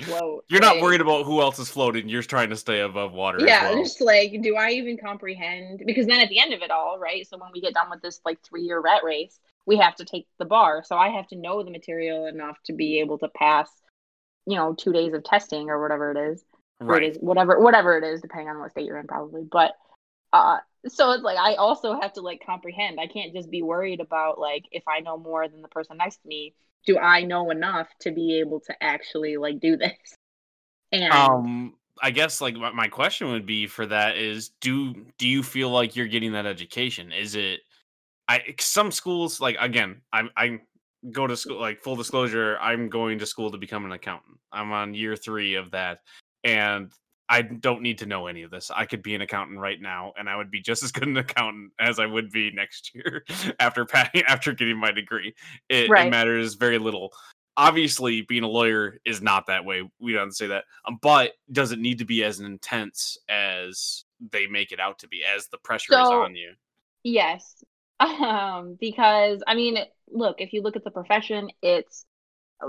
afloat. You're not like- worried about who else is floating. You're trying to stay above water. yeah well. just like do i even comprehend because then at the end of it all right so when we get done with this like three year rat race we have to take the bar so i have to know the material enough to be able to pass you know two days of testing or whatever it is right. it is whatever whatever it is depending on what state you're in probably but uh so it's like i also have to like comprehend i can't just be worried about like if i know more than the person next to me do i know enough to be able to actually like do this and Um, I guess like my, question would be for that is do do you feel like you're getting that education? Is it I some schools like again I'm I go to school like full disclosure I'm going to school to become an accountant. I'm on year three of that, and I don't need to know any of this. I could be an accountant right now, and I would be just as good an accountant as I would be next year after after getting my degree. It, it matters very little obviously being a lawyer is not that way we don't say that um, but does it need to be as intense as they make it out to be as the pressure is on you Yes. Um, because I mean, look, if you look at the profession, it's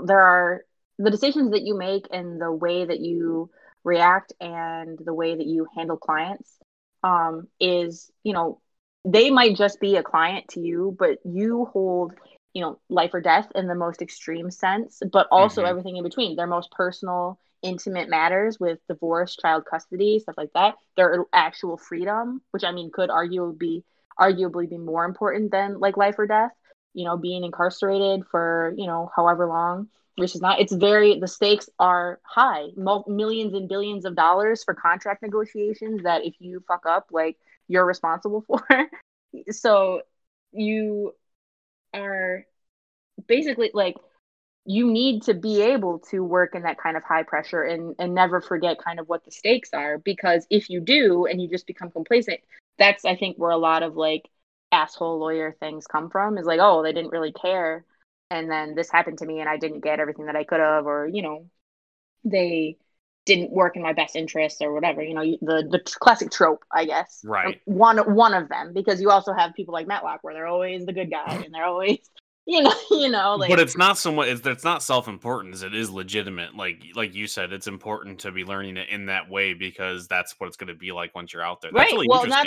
there are the decisions that you make and the way that you react and the way that you handle clients um is, you know, they might just be a client to you, but you hold, you know, life or death in the most extreme sense, but also Mhm. everything in between. Their most personal, intimate matters with divorce, child custody, stuff like that. Their actual freedom, which I mean could arguably be arguably be more important than like life or death you know being incarcerated for you know however long versus not it's very the stakes are high. Mul- millions and billions of dollars for contract negotiations that if you fuck up like you're responsible for. So you are basically like you need to be able to work in that kind of high pressure and and never forget kind of what the stakes are. Because if you do and you just become complacent that's i think where a lot of like asshole lawyer things come from is like oh they didn't really care and then this happened to me and i didn't get everything that i could have or you know they didn't work in my best interest or whatever you know the the classic trope i guess Right. one one of them because you also have people like matlock where they're always the good guy and they're always you know you know like but it's not so much it's, it's not self-importance it is legitimate like like you said it's important to be learning it in that way because that's what it's going to be like once you're out there that's Right, really well, not-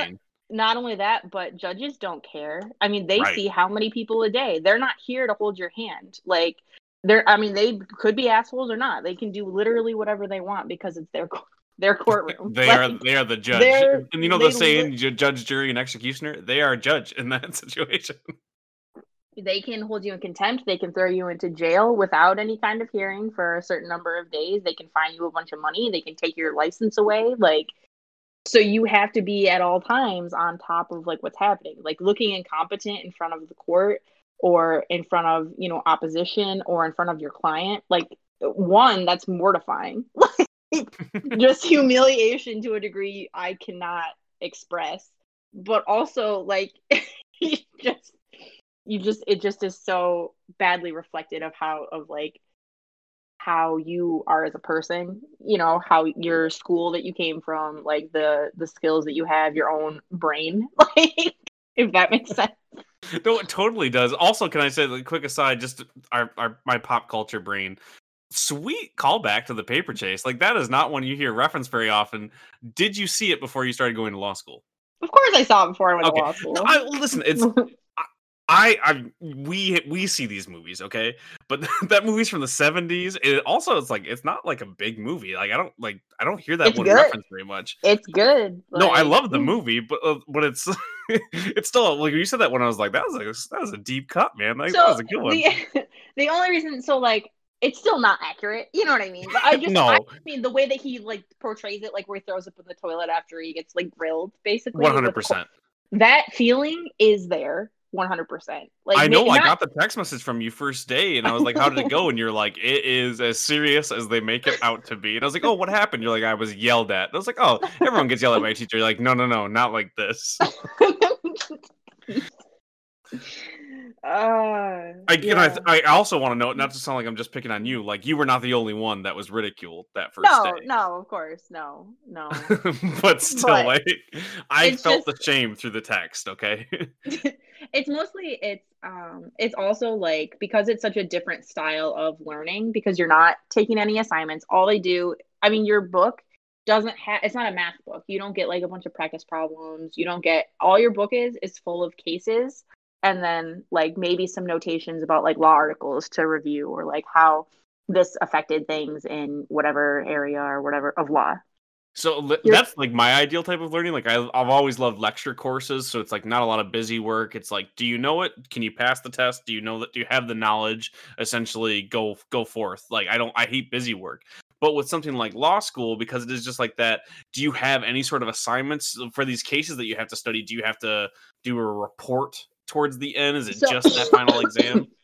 not only that, but judges don't care. I mean, they Right. see how many people a day. They're not here to hold your hand. Like they're I mean, they could be assholes or not. They can do literally whatever they want because it's their their courtroom. they Like, are they are the judge and you know the saying ju- judge jury and executioner they are judge in that situation they can hold you in contempt. They can throw you into jail without any kind of hearing for a certain number of days. They can fine you a bunch of money. They can take your license away. Like so you have to be at all times on top of like what's happening. Like looking incompetent in front of the court or in front of, you know, opposition or in front of your client. Like one, that's mortifying. Like just humiliation to a degree I cannot express. But also like you just you just it just is so badly reflected of how of like how you are as a person you know how your school that you came from like the the skills that you have your own brain like if that makes sense. No it totally does. Also can i say like quick aside just our, our my pop culture brain sweet callback to the paper mm-hmm. chase. Like that is not one you hear reference very often. Did you see it before you started going to law school? Of course i saw it before i went Okay. to law school. I, listen it's I, I we we see these movies, okay, but that movie's from the seventies. It also it's like it's not like a big movie. Like I don't like I don't hear that It's one good. referenced very much. it's good no, I love the movie, but uh, but it's it's still like you said that when I was like that was like that was a deep cut, man. Like that was a good one. The, the only reason, so like, it's still not accurate. You know what I mean? But I just No. I mean the way that he like portrays it, like where he throws up in the toilet after he gets like grilled, basically. One hundred percent. That feeling is there, one hundred percent. Like I know. may- I got the text message from you first day, and I was like, "How did it go?" And you're like, "It is as serious as they make it out to be." And I was like, "Oh, what happened?" You're like, "I was yelled at." And I was like, "Oh, everyone gets yelled at by a teacher." You're like, "No, no, no, not like this." uh, I, know, I, yeah. I also want to know, not to sound like I'm just picking on you. Like you were not the only one that was ridiculed that first no, day. no, of course, no, no. but still, But like I felt just- the shame through the text. Okay. it's mostly it's um it's also like because it's such a different style of learning because you're not taking any assignments all they do i mean your book doesn't have it's not a math book you don't get like a bunch of practice problems you don't get all your book is is full of cases and then like maybe some notations about like law articles to review or like how this affected things in whatever area or whatever of law So You're- that's like my ideal type of learning. Like I, I've always loved lecture courses, so it's like not a lot of busy work. It's like, do you know it? Can you pass the test? Do you know that? Do you have the knowledge? Essentially, go go forth. Like I don't, I hate busy work. But with something like law school, because it is just like that, do you have any sort of assignments for these cases that you have to study? Do you have to do a report towards the end? Is it So- just that final exam?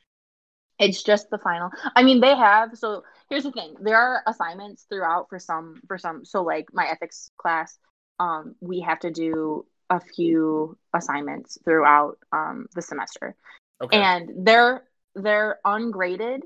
It's just the final. I mean, they have. So here's the thing: there are assignments throughout for some. For some, so like my ethics class, um, we have to do a few assignments throughout um the semester, Okay, and they're they're ungraded.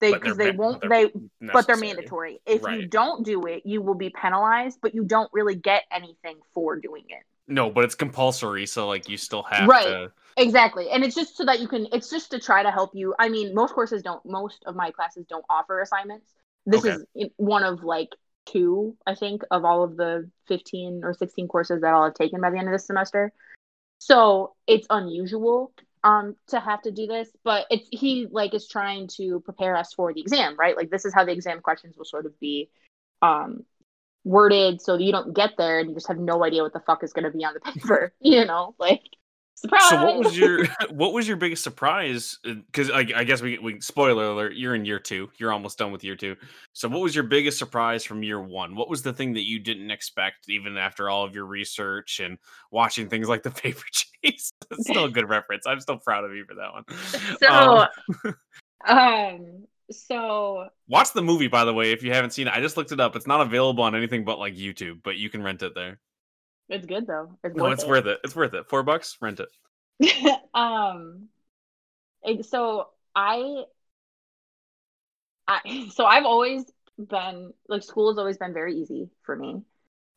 They because they won't they but they're mandatory. If you don't do it, you will be penalized, but you don't really get anything for doing it. No, but it's compulsory, so like you still have Right. to. Exactly. And it's just so that you can it's just to try to help you. I mean, most courses don't most of my classes don't offer assignments. This Okay. is one of like two, I think, of all of the 15 or 16 courses that I'll have taken by the end of this semester. So, it's unusual um to have to do this, but it's he like is trying to prepare us for the exam, right? Like this is how the exam questions will sort of be um worded so that you don't get there and you just have no idea what the fuck is going to be on the paper, you know? Like surprise. So what was your what was your biggest surprise? Because I, I guess we we spoiler alert, you're in year two. You're almost done with year two. So what was your biggest surprise from year one? What was the thing that you didn't expect, even after all of your research and watching things like the paper chase? Still a good reference. I'm still proud of you for that one. So, Um, um, so watch the movie, by the way, if you haven't seen it. I just looked it up. It's not available on anything but like YouTube, but you can rent it there. it's good though. It's No, worth it's it. worth it. It's worth it. Four bucks, rent it. um, so I, I, so I've always been like school has always been very easy for me.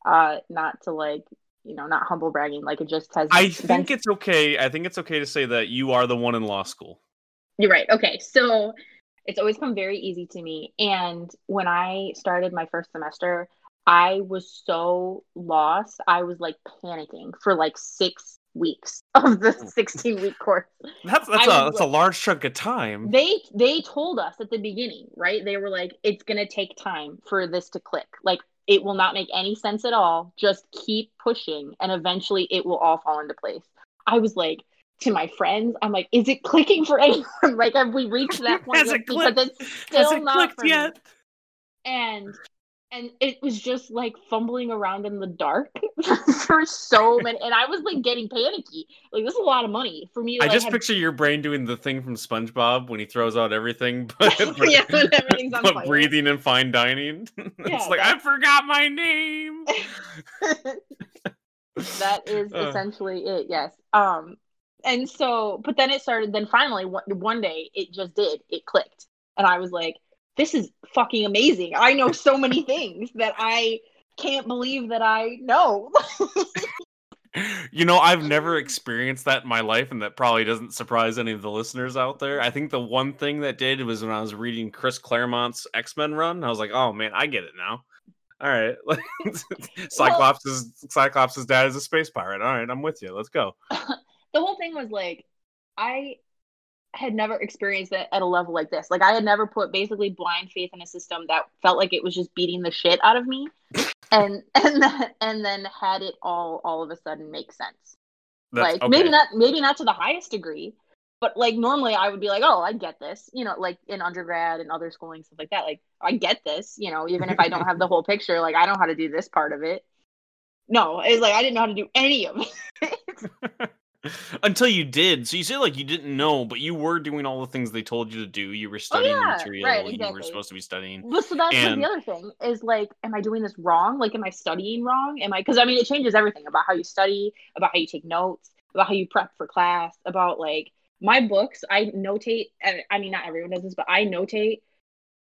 Uh, not to like you know not humble bragging, like it just has. I been- think it's okay. I think it's okay to say that you are the one in law school. You're right. Okay. So it's always come very easy to me. And when I started my first semester, I was so lost. I was like panicking for like six weeks of the hmm. 16 week course. That's that's I a that's a large chunk of time. They they told us at the beginning, right? They were like, it's gonna take time for this to click. Like it will not make any sense at all. Just keep pushing and eventually it will all fall into place. I was like to my friends, I'm like, is it clicking for anyone? like have we reached that point? Has yet? it because clicked? it's Has still it not clicked me. yet? And and it was just like fumbling around in the dark for so many and I was like getting panicky. Like this is a lot of money for me to I like just have- picture your brain doing the thing from SpongeBob when he throws out everything but, yeah, when everything's on but fire. breathing and fine dining. Yeah, it's like I forgot my name. that is Uh. essentially it yes um and so but then it started then finally one, one day it just did it clicked and i was like this is fucking amazing i know so many things that i can't believe that i know you know, I've never experienced that in my life, and that probably doesn't surprise any of the listeners out there. I think the one thing that did was when I was reading Chris Claremont's X Men run. I was like, oh man, I get it now. All right, Cyclops is Cyclops' dad is a space pirate. All right, I'm with you. Let's go. The whole thing was like i had never experienced it at a level like this like i had never put basically blind faith in a system that felt like it was just beating the shit out of me and and then, and then had it all all of a sudden make sense That's like okay. maybe not maybe not to the highest degree but like normally I would be like, oh, I get this, you know, like in undergrad and other schooling stuff like that. Like I get this, you know, even if I don't have the whole picture, like I know how to do this part of it. No, it's like I didn't know how to do any of it. Until you did. So you say like you didn't know, but you were doing all the things they told you to do. You were oh, studying oh, yeah, the material right, you were supposed to be studying. Well, so that's and... the other thing is like, am I doing this wrong? Like, am I studying wrong? Am I? Because I mean, it changes everything about how you study, about how you take notes, about how you prep for class, about like my books. I notate. Eh, I mean, not everyone does this, but I notate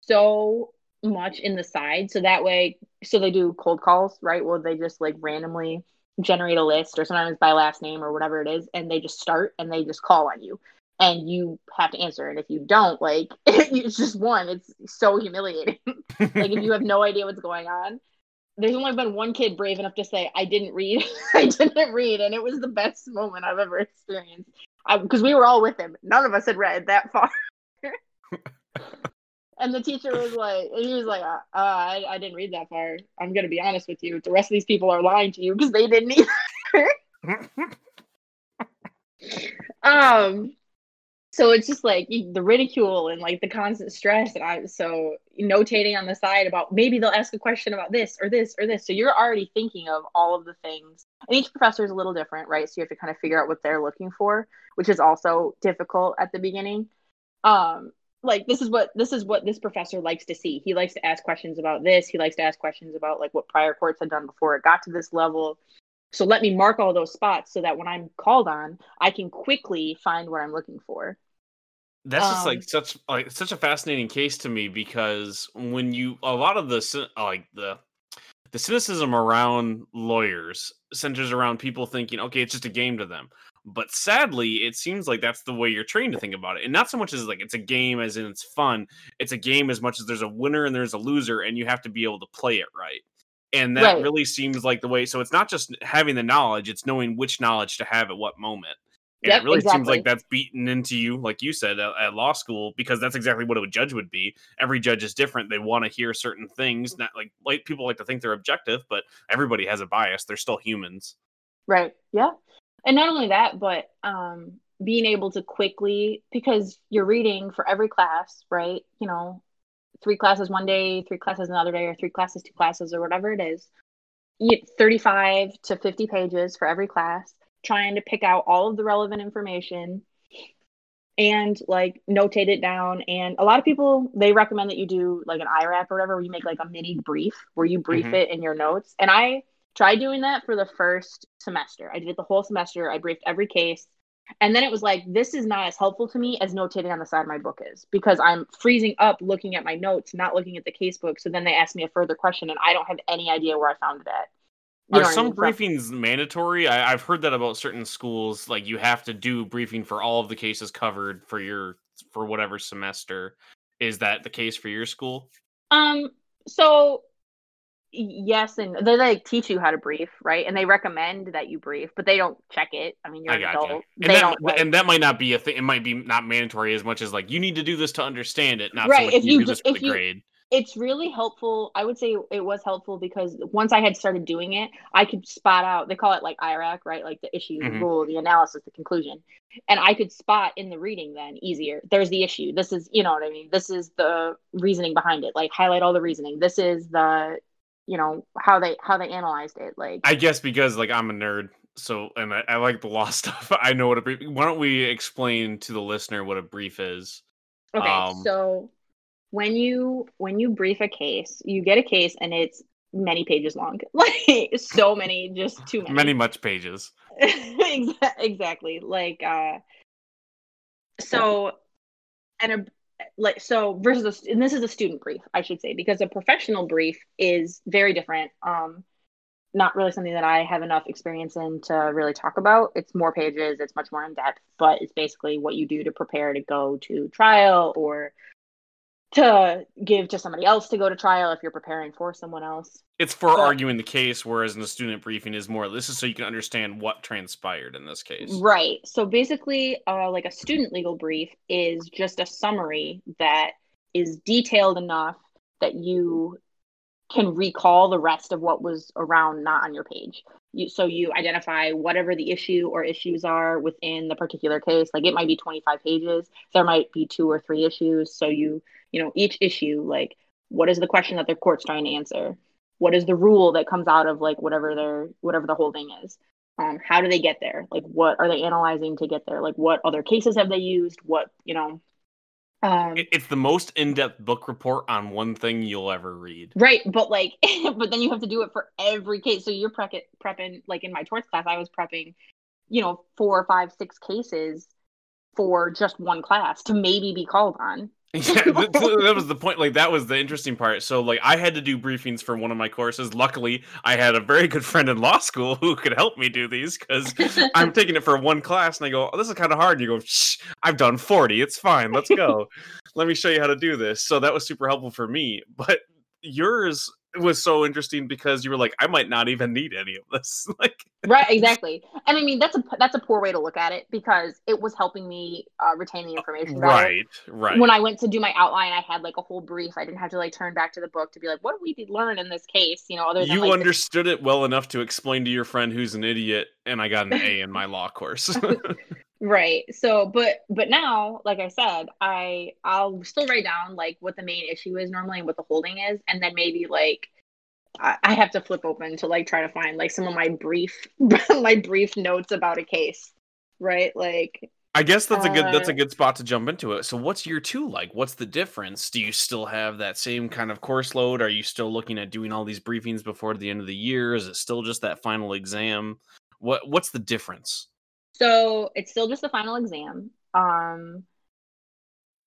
so much in the side so that way so they do cold calls right well they just like randomly generate a list or sometimes by last name or whatever it is and they just start and they just call on you and you have to answer. And if you don't like it's just one. It's so humiliating. Like if you have no idea what's going on. There's only been one kid brave enough to say i didn't read. I didn't read and it was the best moment i've ever experienced. Because we were all with him. None of us had read that far and the teacher was like, he was like, uh, uh, I, I didn't read that far. I'm gonna be honest with you. The rest of these people are lying to you because they didn't either. um, so it's just like the ridicule and like the constant stress, and I was so notating on the side about maybe they'll ask a question about this or this or this. So you're already thinking of all of the things, and each professor is a little different, right? So you have to kind of figure out what they're looking for, which is also difficult at the beginning. Um, like this is what this is what this professor likes to see. He likes to ask questions about this. He likes to ask questions about like what prior courts had done before it got to this level. So let me mark all those spots so that when I'm called on, I can quickly find what I'm looking for. That's um, just like um, such like such a fascinating case to me because when you a lot of the like the the cynicism around lawyers centers around people thinking, okay, it's just a game to them. But sadly, it seems like that's the way you're trained to think about it. And not so much as like it's a game as in it's fun. It's a game as much as there's a winner and there's a loser, and you have to be able to play it right. And that right. really seems like the way. So it's not just having the knowledge, it's knowing which knowledge to have at what moment. And yep, it really exactly. seems like that's beaten into you, like you said, at, at, law school, because that's exactly what a judge would be. Every judge is different. They want to hear certain things. Not like like people like to think they're objective, but everybody has a bias. They're still humans. Right. Yeah and not only that but um being able to quickly because you're reading for every class right? You know three classes one day three classes another day or three classes two classes or whatever it is. You 35 to 50 pages for every class trying to pick out all of the relevant information and like notate it down. And a lot of people they recommend that you do like an IRAP or whatever where you make like a mini brief where you brief mm-hmm. it in your notes. And i Try doing that for the first semester. I did it the whole semester. I briefed every case. And then it was like, this is not as helpful to me as notating on the side of my book is because I'm freezing up looking at my notes, not looking at the casebook. So then they ask me a further question and I don't have any idea where I found it at. You Are some I mean? briefings mandatory? I, have heard that about certain schools. Like you have to do briefing for all of the cases covered for your for whatever semester. Is that the case for your school? Um. So yes and they like teach you how to brief right? And they recommend that you brief but they don't check it. I mean you're an adult. And they that, don't, like, and that might not be a thing it might be not mandatory as much as like you need to do this to understand it not right so if you, do this if you, grade. It's really helpful i would say it was helpful because once i had started doing it i could spot out they call it like irac right? Like the issue mm-hmm. the rule the analysis the conclusion. And i could spot in the reading then easier there's the issue this is you know what i mean? This is the reasoning behind it like highlight all the reasoning. This is the you know how they how they analyzed it like i guess because like i'm a nerd so and i, I like the law stuff i know what a brief why don't we explain to the listener what a brief is? Okay um, so when you when you brief a case you get a case and it's many pages long like so many just too many. Many much pages. Exactly like uh so and a like so versus a, and this is a student brief i should say because a professional brief is very different. Um not really something that i have enough experience in to really talk about. It's more pages it's much more in depth but it's basically what you do to prepare to go to trial or to give to somebody else to go to trial if you're preparing for someone else. It's for arguing the case, whereas in the student briefing is more this is so you can understand what transpired in this case. Right. So basically, uh, like a student legal brief is just a summary that is detailed enough that you can recall the rest of what was around not on your page. you, so you identify whatever the issue or issues are within the particular case. Like it might be 25 pages. There might be two or three issues. So you, you know, each issue, like what is the question that the court's trying to answer? What is the rule that comes out of like whatever their whatever the holding is? Um, how do they get there? Like what are they analyzing to get there? Like what other cases have they used? What you know, um, it's the most in-depth book report on one thing you'll ever read. Right, but like, but then you have to do it for every case. So you're pre- prepping, like in my torts class, I was prepping, you know, four, five, six cases for just one class to maybe be called on. yeah, that was the point. Like that was the interesting part. So like I had to do briefings for one of my courses. Luckily, I had a very good friend in law school who could help me do these because I'm taking it for one class, and I go, "Oh, this is kind of hard." And you go, Shh, "I've done 40. It's fine. Let's go. Let me show you how to do this." So that was super helpful for me. But yours was so interesting because you were like, I might not even need any of this. like, right, exactly. And I mean, that's a that's a poor way to look at it because it was helping me uh, retain the information. Better. Right, right. When I went to do my outline, I had like a whole brief. I didn't have to like turn back to the book to be like, what did we learn in this case? You know, other than you like, understood it well enough to explain to your friend who's an idiot, and I got an A in my law course. right so but but now like i said i i'll still write down like what the main issue is normally and what the holding is and then maybe like I, I have to flip open to like try to find like some of my brief my brief notes about a case right like I guess that's a good that's a uh, good spot to jump into it. So what's year 2 like? What's the difference? Do you still have that same kind of course load? Are you still looking at doing all these briefings before the end of the year? Is it still just that final exam? What what's the difference? So it's still just the final exam. Um,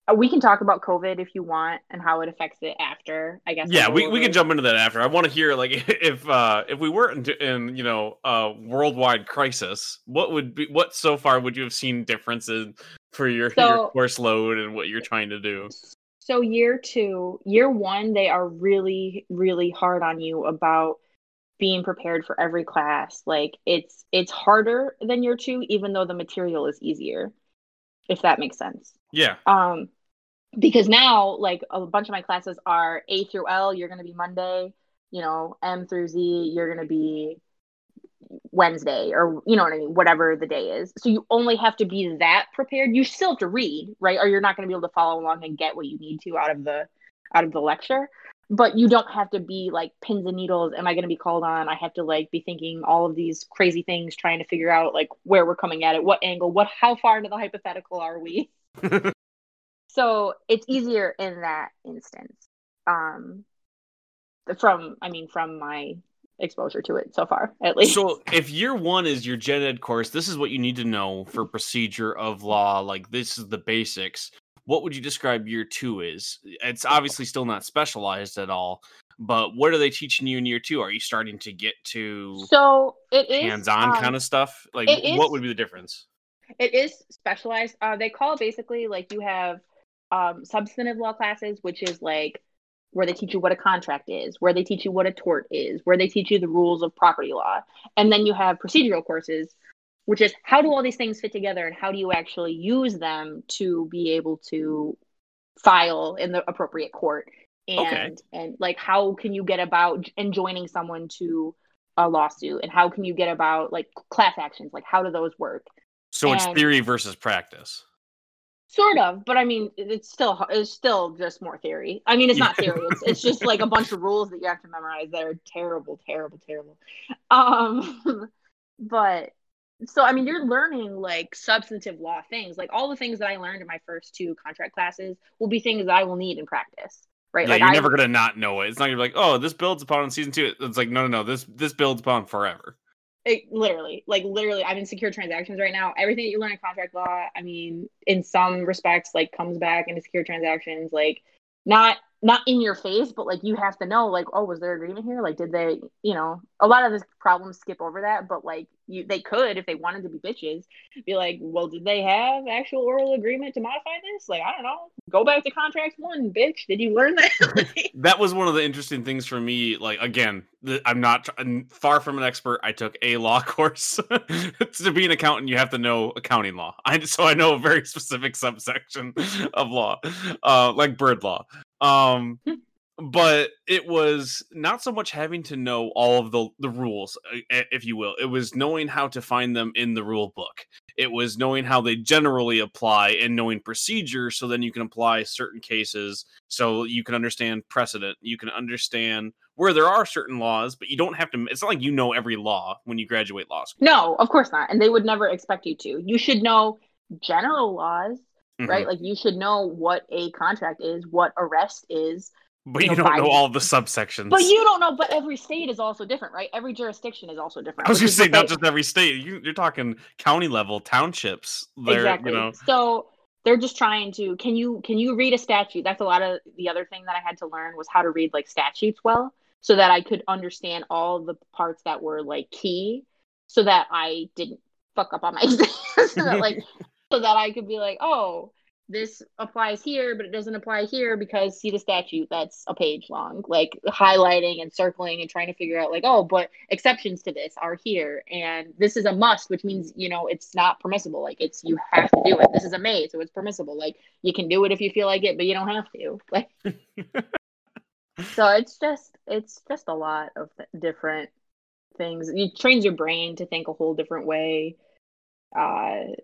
uh, we can talk about COVID if you want and how it affects it after. I guess. Yeah, we, we can jump into that after. I want to hear like if uh if we were in, in you know a worldwide crisis, what would be what so far would you have seen differences for your, so, your course load and what you're trying to do? So year two, year one, they are really really hard on you about being prepared for every class like it's it's harder than year two even though the material is easier if that makes sense. Yeah. Um because now like a bunch of my classes are a through l you're going to be monday you know m through z you're going to be wednesday or you know what i mean whatever the day is. So you only have to be that prepared. You still have to read right? Or you're not going to be able to follow along and get what you need to out of the out of the lecture but you don't have to be like pins and needles. Am i going to be called on? I have to like be thinking all of these crazy things trying to figure out like where we're coming at it what angle what how far into the hypothetical are we? So it's easier in that instance um from i mean from my exposure to it so far at least. So if year one is your gen ed course this is what you need to know for procedure of law like this is the basics what would you describe year two is? It's obviously still not specialized at all, but what are they teaching you in year two? Are you starting to get to so it is hands-on um, kind of stuff? Like, what would be the difference? It is specialized. Uh, they call basically like you have um, substantive law classes, which is like where they teach you what a contract is, where they teach you what a tort is, where they teach you the rules of property law, and then you have procedural courses, which is how do all these things fit together and how do you actually use them to be able to file in the appropriate court? And okay. and like how can you get about enjoining someone to a lawsuit? And how can you get about like class actions? Like how do those work? So and, it's theory versus practice. Sort of but i mean it's still it's still just more theory. I mean it's not theory it's, it's just like a bunch of rules that you have to memorize that are terrible terrible terrible. Um but so i mean you're learning like substantive law things like all the things that i learned in my first two contract classes will be things that i will need in practice right? Yeah like you're I, never gonna not know it. It's not gonna be like oh this builds upon season two. It's like no no no this this builds upon forever. It, literally like literally i'm in secure transactions right now. Everything that you learn in contract law i mean in some respects like comes back into secure transactions like not not in your face, but like you have to know, like, oh, was there agreement here? Like, did they, you know, a lot of the problems skip over that, but like you, they could if they wanted to be bitches, be like, well, did they have actual oral agreement to modify this? Like, I don't know. Go back to contract one, bitch. Did you learn that? that was one of the interesting things for me. Like, again, I'm not I'm far from an expert. I took a law course. to be an accountant, you have to know accounting law. I so I know a very specific subsection of law, uh, like bird law. Um, but it was not so much having to know all of the the rules if you will. It was knowing how to find them in the rule book. It was knowing how they generally apply and knowing procedures so then you can apply certain cases so you can understand precedent. You can understand where there are certain laws but you don't have to it's not like you know every law when you graduate law school. No of course not and they would never expect you to. You should know general laws mm-hmm. right like you should know what a contract is what arrest is but you, know, don't know all the subsections. But you don't know. But every state is also different, right? Every jurisdiction is also different. I was going to say not just every state. You, are talking county level, townships. Exactly. You know. So they're just trying to. Can you can you read a statute? That's a lot of the other thing that I had to learn was how to read like statutes well, so that I could understand all the parts that were like key, so that I didn't fuck up on my exam. so that like so that I could be like, oh this applies here, but it doesn't apply here because see the statute that's a page long, like highlighting and circling and trying to figure out, like, oh, but exceptions to this are here. And this is a must, which means, you know, it's not permissible. Like, it's you have to do it. This is a may, so it's permissible. Like, you can do it if you feel like it, but you don't have to. Like, so it's just, it's just a lot of different things. It trains your brain to think a whole different way. Uh,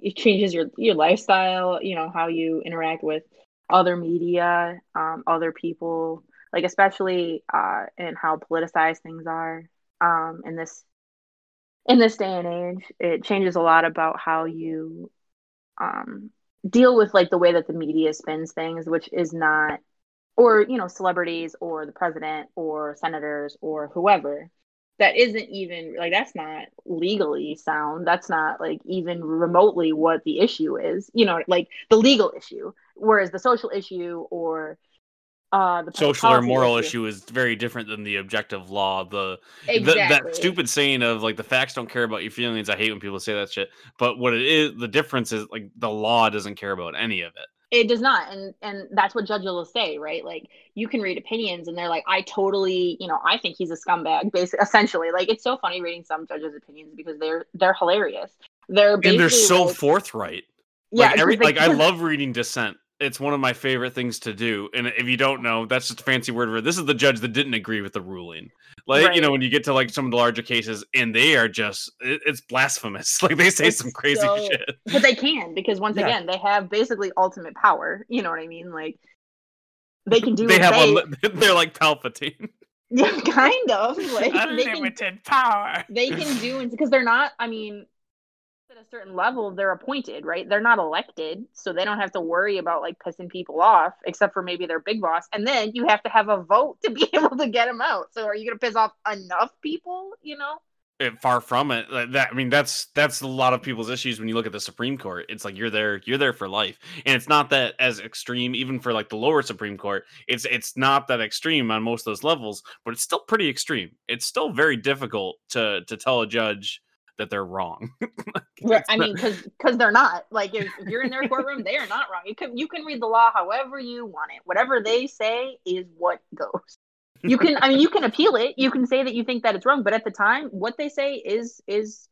it changes your your lifestyle you know how you interact with other media um, other people like especially uh and how politicized things are um in this in this day and age it changes a lot about how you um deal with like the way that the media spins things which is not or you know celebrities or the president or senators or whoever that isn't even like that's not legally sound that's not like even remotely what the issue is you know like the legal issue whereas the social issue or uh the social or moral issue. issue. is very different than the objective law the, exactly. the, that stupid saying of like the facts don't care about your feelings i hate when people say that shit but what it is the difference is like the law doesn't care about any of it it does not and and that's what judges will say right? Like you can read opinions and they're like i totally you know i think he's a scumbag basically essentially. Like it's so funny reading some judges opinions because they're they're hilarious. They're and they're so like, forthright. Yeah like, every, like i love reading dissent it's one of my favorite things to do. And if you don't know, that's just a fancy word for it. This is the judge that didn't agree with the ruling. Like, right. you know, when you get to like some of the larger cases and they are just, it, it's blasphemous. Like they say it's some crazy so, shit. But they can because once yeah. again, they have basically ultimate power. You know what I mean? Like they can do they have they, they're like Palpatine. Yeah, kind of. Like unlimited can, power. They can do because they're not. I mean, at a certain level they're appointed right? They're not elected so they don't have to worry about like pissing people off except for maybe their big boss. And then you have to have a vote to be able to get them out. So are you going to piss off enough people you know? It, far from it. That i mean that's that's a lot of people's issues when you look at the supreme court. It's like you're there you're there for life. And it's not that as extreme even for like the lower supreme court it's it's not that extreme on most of those levels but it's still pretty extreme. It's still very difficult to to tell a judge that they're wrong. like, I mean, because because they're not. Like if, if you're in their courtroom, they are not wrong. You can you can read the law however you want it. Whatever they say is what goes. You can I mean you can appeal it. You can say that you think that it's wrong, but at the time, what they say is is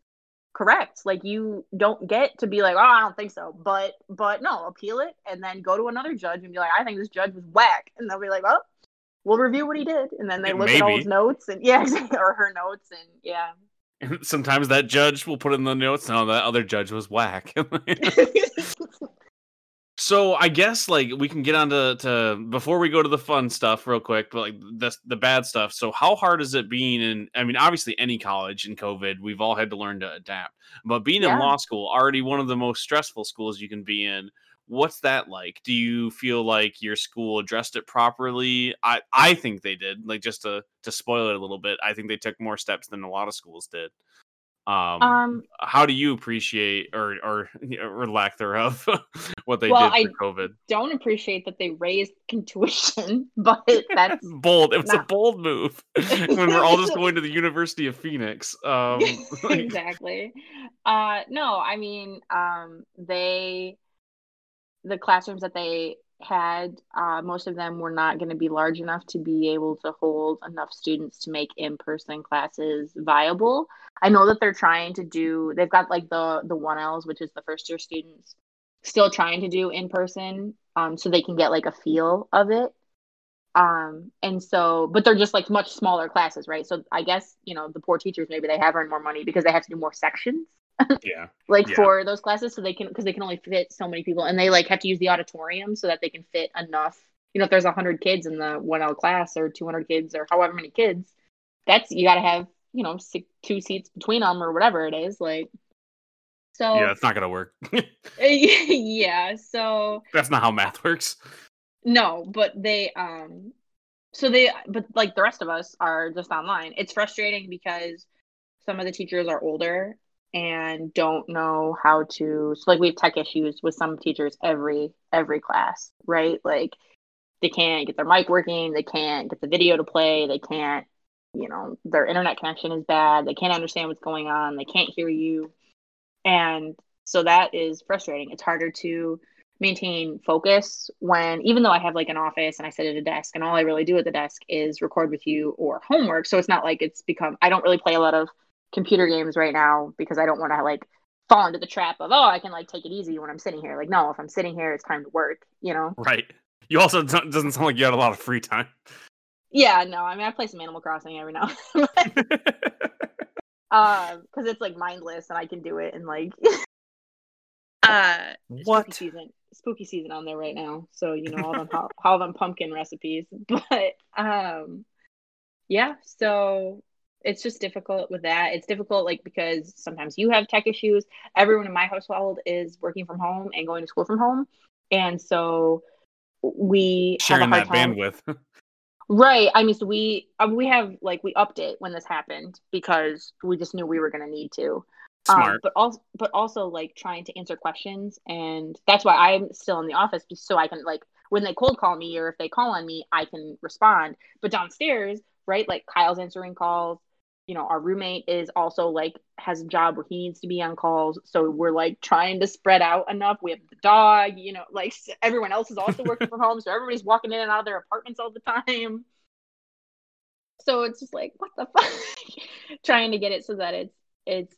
correct. Like you don't get to be like, oh, I don't think so. But but no, appeal it and then go to another judge and be like, I think this judge was whack, and they'll be like, oh, we'll review what he did, and then they look Maybe. at all his notes and yeah, or her notes and yeah, sometimes that judge will put in the notes, no, that other judge was whack. so I guess like we can get on to, to before we go to the fun stuff real quick, but like the the bad stuff. So how hard is it being in I mean, obviously any college in COVID, we've all had to learn to adapt. But being yeah. in law school, already one of the most stressful schools you can be in what's that like? Do you feel like your school addressed it properly? I i think they did like just to to spoil it a little bit i think they took more steps than a lot of schools did. Um, um how do you appreciate or or or lack thereof what they well, did for I covid? don't appreciate that they raised tuition but that's bold it was not... a bold move when we're all just going to the university of phoenix um exactly. Uh no i mean um they the classrooms that they had, uh, most of them were not going to be large enough to be able to hold enough students to make in-person classes viable. I know that they're trying to do. They've got like the the one Ls, which is the first year students, still trying to do in person, um, so they can get like a feel of it. Um, and so, but they're just like much smaller classes, right? So I guess, you know, the poor teachers, maybe they have earned more money because they have to do more sections. Yeah. like Yeah. for those classes. So they can, because they can only fit so many people and they like have to use the auditorium so that they can fit enough. You know, if there's 100 kids in the 1L class or 200 kids or however many kids, that's, you got to have, you know, six, two seats between them or whatever it is. Like, so, Yeah, it's not gonna work. yeah. So, That's not how math works. No, but they um so they but like the rest of us are just online. It's frustrating because some of the teachers are older and don't know how to so like we have tech issues with some teachers every every class, right? Like they can't get their mic working, they can't get the video to play, they can't you know, their internet connection is bad, they can't understand what's going on, they can't hear you. And so that is frustrating. It's harder to maintain focus when even though I have like an office and I sit at a desk and all I really do at the desk is record with you or homework. So it's not like it's become I don't really play a lot of computer games right now because I don't want to like fall into the trap of oh I can like take it easy when I'm sitting here. Like no, if I'm sitting here it's time to work, you know. Right. You also don't, doesn't sound like you had a lot of free time. Yeah, no, I mean I play some Animal Crossing every now and then. um because it's like mindless and I can do it and like uh spooky season spooky season on there right now so you know all them all them pumpkin recipes but um yeah so it's just difficult with that it's difficult like because sometimes you have tech issues everyone in my household is working from home and going to school from home and so we Sharing have a that time bandwidth. Right. I mean, so we uh, we have like we upped it when this happened because we just knew we were going to need to. Um, Smart. but also, but also like trying to answer questions, and that's why I'm still in the office, so I can like when they cold call me or if they call on me, I can respond. But downstairs, right, like Kyle's answering calls. You know, our roommate is also like has a job where he needs to be on calls, so we're like trying to spread out enough. We have the dog, you know, like everyone else is also working from home, so everybody's walking in and out of their apartments all the time. So it's just like, what the fuck? trying to get it so that it's it's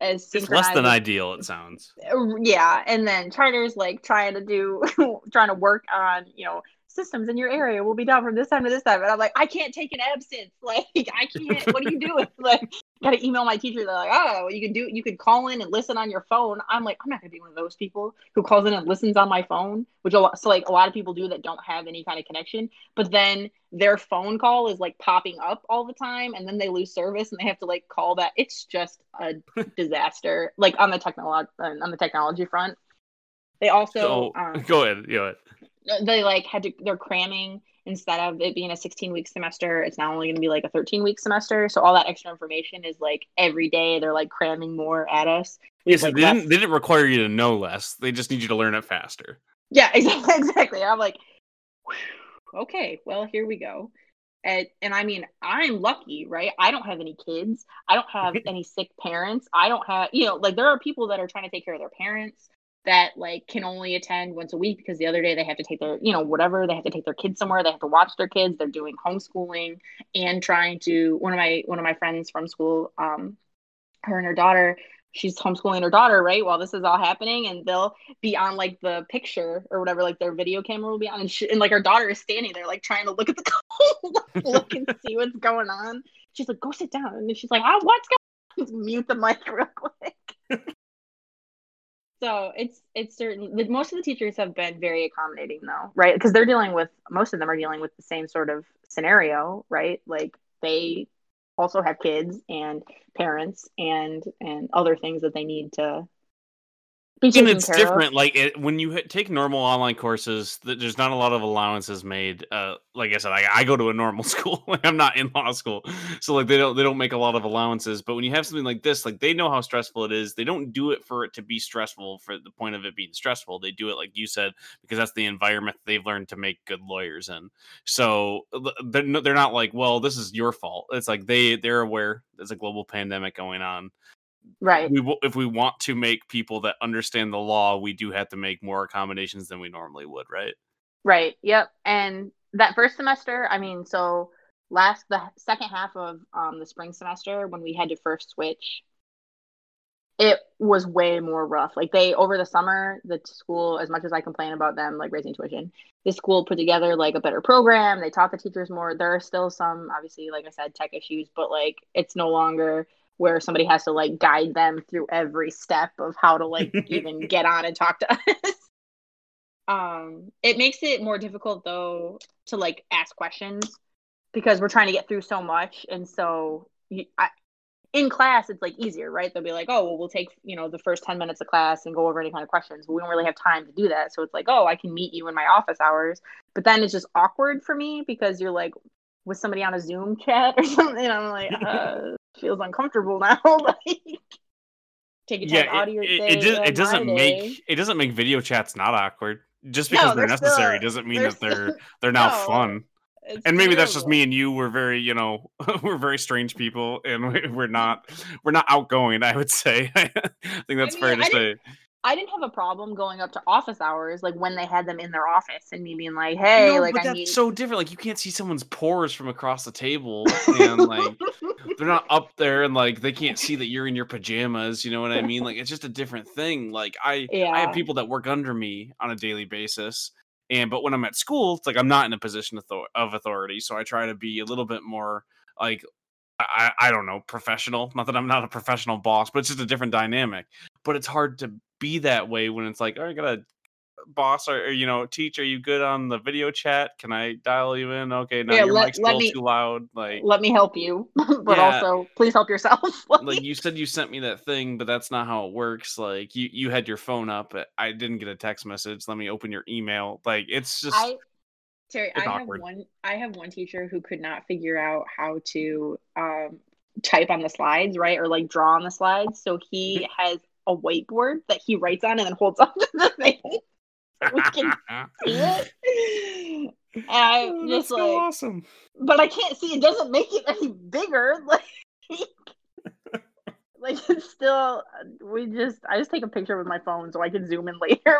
as It's less than ideal, it sounds. Uh, yeah and then charter's like trying to do trying to work on you know systems in your area will be down from this time to this time. And i'm like i can't take an absence. Like i can't. What are you doing? Like gotta email my teacher. They're like oh you can do you could call in and listen on your phone. I'm like i'm not gonna be one of those people who calls in and listens on my phone which a lot so like a lot of people do that don't have any kind of connection. But then their phone call is like popping up all the time and then they lose service and they have to like call that. It's just a disaster. Like on the technology on the technology front they also So um, go ahead. Go ahead. They like had to they're cramming instead of it being a 16 week semester it's now only going to be like a 13 week semester. So all that extra information is like every day they're like cramming more at us. Yeah, so like, they didn't they didn't require you to know less. They just need you to learn it faster. yeah exactly exactly. I'm like "Whew, okay well here we go. And, and i mean i'm lucky right? I don't have any kids. I don't have any sick parents. I don't have you know like there are people that are trying to take care of their parents that like can only attend once a week because the other day they have to take their you know whatever they have to take their kids somewhere they have to watch their kids they're doing homeschooling and trying to one of my one of my friends from school um her and her daughter she's homeschooling her daughter right while this is all happening and they'll be on like the picture or whatever like their video camera will be on and, she, and like her daughter is standing there like trying to look at the look and see what's going on. She's like go sit down. And she's like oh, what's going on mute the mic real quick so it's it's certain the, most of the teachers have been very accommodating though right? Because they're dealing with most of them are dealing with the same sort of scenario right? Like they also have kids and parents and and other things that they need to and it's different of. like it, when you take normal online courses th- there's not a lot of allowances made uh like i said i, I go to a normal school i'm not in law school. So like they don't they don't make a lot of allowances but when you have something like this like they know how stressful it is they don't do it for it to be stressful for the point of it being stressful they do it like you said because that's the environment they've learned to make good lawyers in. So they're, they're not like well this is your fault. It's like they they're aware there's a global pandemic going on right we w- if we want to make people that understand the law, we do have to make more accommodations than we normally would, right? right yep and that first semester i mean so last the second half of um the spring semester when we had to first switch it was way more rough. Like they over the summer, the school, as much as I complain about them like raising tuition, the school put together like a better program. They taught the teachers more. There are still some, obviously, like I said, tech issues, but like it's no longer where somebody has to like guide them through every step of how to like even get on and talk to us. um, it makes it more difficult though to like ask questions because we're trying to get through so much, and so you, I, in class it's like easier right? They'll be like oh well we'll take you know the first 10 minutes of class and go over any kind of questions. But we don't really have time to do that. So it's like oh i can meet you in my office hours. But then it's just awkward for me because you're like with somebody on a zoom chat or something. And i'm like uh feels uncomfortable now like taking yeah, out of your it, day, it, it doesn't make it doesn't make video chats not awkward just because no, they're, they're, necessary still, doesn't mean they're that they're still, they're now no. fun it's and maybe terrible. that's just me and you. We're very, you know, we're very strange people, and we're not, we're not outgoing. I would say. I think that's I mean, fair to I say. I didn't have a problem going up to office hours, like when they had them in their office, and me being like, "Hey, no, like but I that's need." So different. Like you can't see someone's pores from across the table, and like they're not up there, and like they can't see that you're in your pajamas. You know what I mean? Like it's just a different thing. Like I, yeah. I have people that work under me on a daily basis, and but when I'm at school, it's like I'm not in a position of authority, so I try to be a little bit more like I, I don't know professional. Not that I'm not a professional boss, but it's just a different dynamic. But it's hard to be that way when it's like, oh, I gotta boss or, or, you know teach are you good on the video chat can i dial you in okay now yeah, your let, mic's let me, too loud like let me help you but yeah. also please help yourself like you said you sent me that thing but that's not how it works like you you had your phone up i didn't get a text message let me open your email like it's just I, Terry, I awkward. have one I have one teacher who could not figure out how to um type on the slides, right? Or like draw on the slides. So he has a whiteboard that he writes on and then holds up to the thing we can see it. And I oh, just like awesome. But I can't see it doesn't make it any bigger. Like like it's still we just I just take a picture with my phone so I can zoom in later.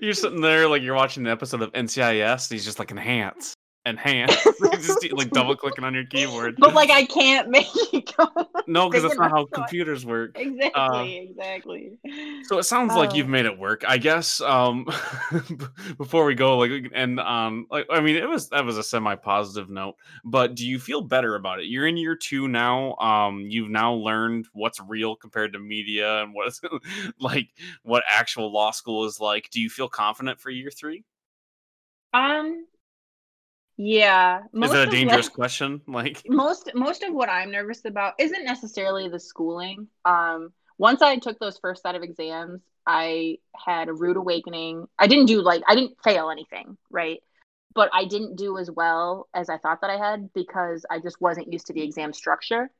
you're sitting there like you're watching the episode of NCIS, he's just like enhance enhance just like double clicking on your keyboard. But like i can't make it go. No because that's not how computers work. Exactly uh, exactly. so it sounds like you've oh. made it work i guess um before we go like and um like i mean it was that was a semi-positive note but do you feel better about it? You're in year two now um you've now learned what's real compared to media and what's like what actual law school is like. Do you feel confident for year three? Um yeah. Is that a dangerous what, question? Like most most of what I'm nervous about isn't necessarily the schooling. Um once I took those first set of exams, I had a rude awakening. I didn't do like I didn't fail anything, right? But I didn't do as well as I thought that I had because I just wasn't used to the exam structure.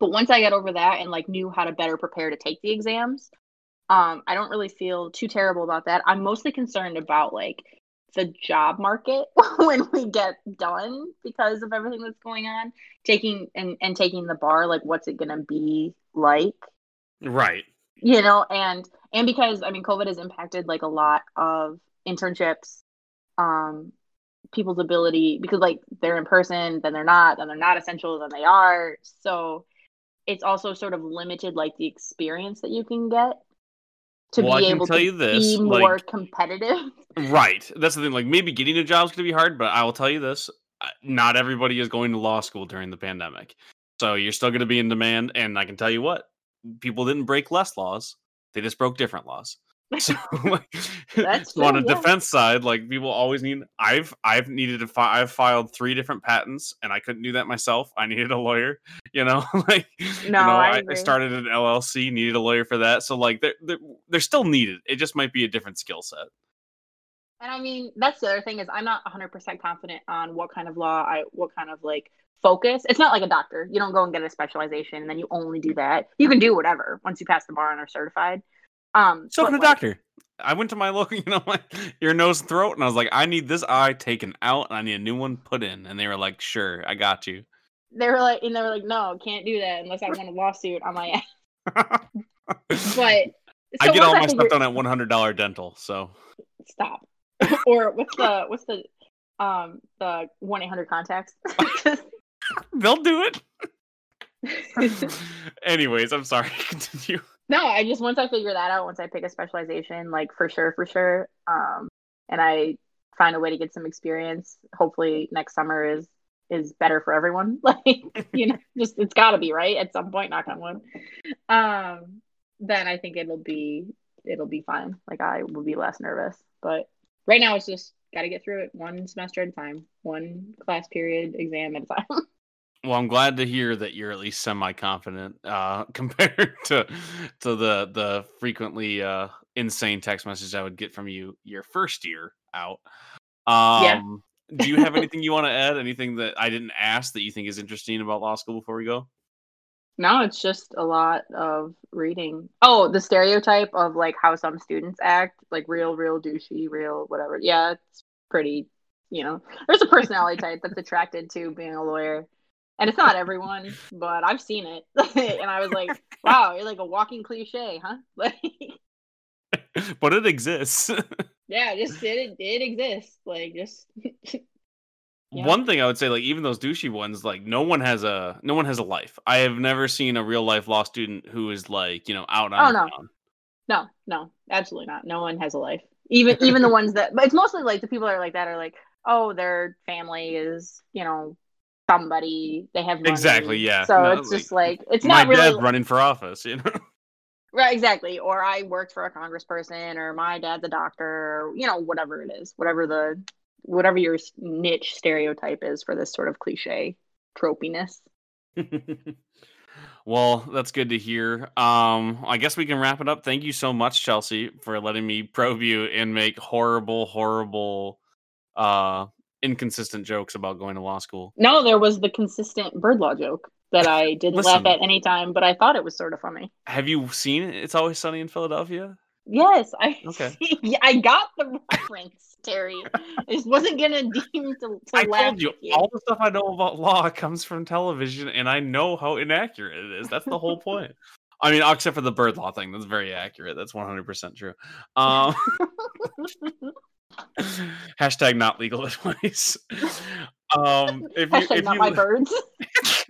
But once I got over that and like knew how to better prepare to take the exams, um, I don't really feel too terrible about that. I'm mostly concerned about like the job market when we get done because of everything that's going on taking and, and taking the bar like what's it going to be like? Right. You know and and because i mean covid has impacted like a lot of internships um people's ability because like they're in person then they're not then they're not essential then they are. So it's also sort of limited like the experience that you can get to well, be able to this, be more competitive. Right. That's the thing. Like maybe getting a job is going to be hard, but I will tell you this: not everybody is going to law school during the pandemic, so you're still going to be in demand. And I can tell you what: people didn't break less laws; they just broke different laws. So, like, so on a yeah. defense side, like people always need. I've I've needed to. Fi- I've filed three different patents, and I couldn't do that myself. I needed a lawyer. You know, like no, you know, I, I, started an LLC, needed a lawyer for that. So like they're, they're they're still needed. It just might be a different skill set. And I mean, that's the other thing is I'm not 100% confident on what kind of law I what kind of like focus. It's not like a doctor. You don't go and get a specialization and then you only do that. You can do whatever once you pass the bar and are certified. Um, so can like, doctor. I went to my local, you know, my ear, nose, throat, and I was like, I need this eye taken out, and I need a new one put in. And they were like, Sure, I got you. They were like, and they were like, No, can't do that unless I want a lawsuit on my ass. but so I get all my stuff done at one hundred dollar dental. So stop. or what's the what's the um the one eight hundred contacts? They'll do it. Anyways, I'm sorry. Continue. No, I just once I figure that out, once I pick a specialization, like for sure, for sure, um, and I find a way to get some experience. Hopefully, next summer is is better for everyone. Like you know, just it's got to be right at some point. Knock on wood. Um, then I think it'll be it'll be fine. Like I will be less nervous. But right now, it's just got to get through it one semester at a time, one class period exam at a time. Well, I'm glad to hear that you're at least semi confident uh, compared to to the the frequently uh, insane text messages I would get from you your first year out. Um, yeah. do you have anything you want to add? Anything that I didn't ask that you think is interesting about law school before we go? No, it's just a lot of reading. Oh, the stereotype of like how some students act, like real, real douchey, real whatever. Yeah, it's pretty. You know, there's a personality type that's attracted to being a lawyer and it's not everyone, but I've seen it, and I was like, "Wow, you're like a walking cliche, huh?" Like, but it exists. yeah, just it it exists. Like just. Yeah. One thing I would say, like even those douchey ones, like no one has a no one has a life. I have never seen a real life law student who is like you know out on. Oh no, town. no, no, absolutely not. No one has a life. Even even the ones that, but it's mostly like the people that are like that are like, oh, their family is you know somebody they have money. exactly yeah. So no, it's like, just like it's not really running for office you know? Right exactly or i worked for a congressperson or my dad's a doctor or you know whatever it is whatever the whatever your niche stereotype is for this sort of cliche tropiness. Well that's good to hear. Um i guess we can wrap it up. Thank you so much chelsea for letting me probe you and make horrible horrible uh inconsistent jokes about going to law school. No, there was the consistent bird law joke that I didn't Listen, laugh at any time, but I thought it was sort of funny. Have you seen? It's always sunny in Philadelphia. Yes, I okay. I got the reference, Terry. I just wasn't gonna deem to, to I laugh. told you, you all the stuff I know about law comes from television, and I know how inaccurate it is. That's the whole point. I mean, except for the bird law thing, that's very accurate. That's one hundred percent true. Um, Hashtag not legal advice. Um, if you, hashtag if not you, my birds.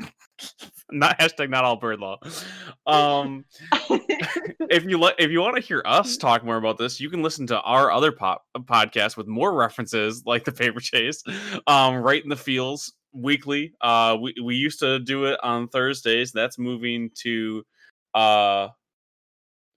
not hashtag not all bird law. Um, if you let if you want to hear us talk more about this, you can listen to our other pop podcast with more references like the paper chase, um, right in the fields weekly. Uh, we we used to do it on Thursdays. That's moving to uh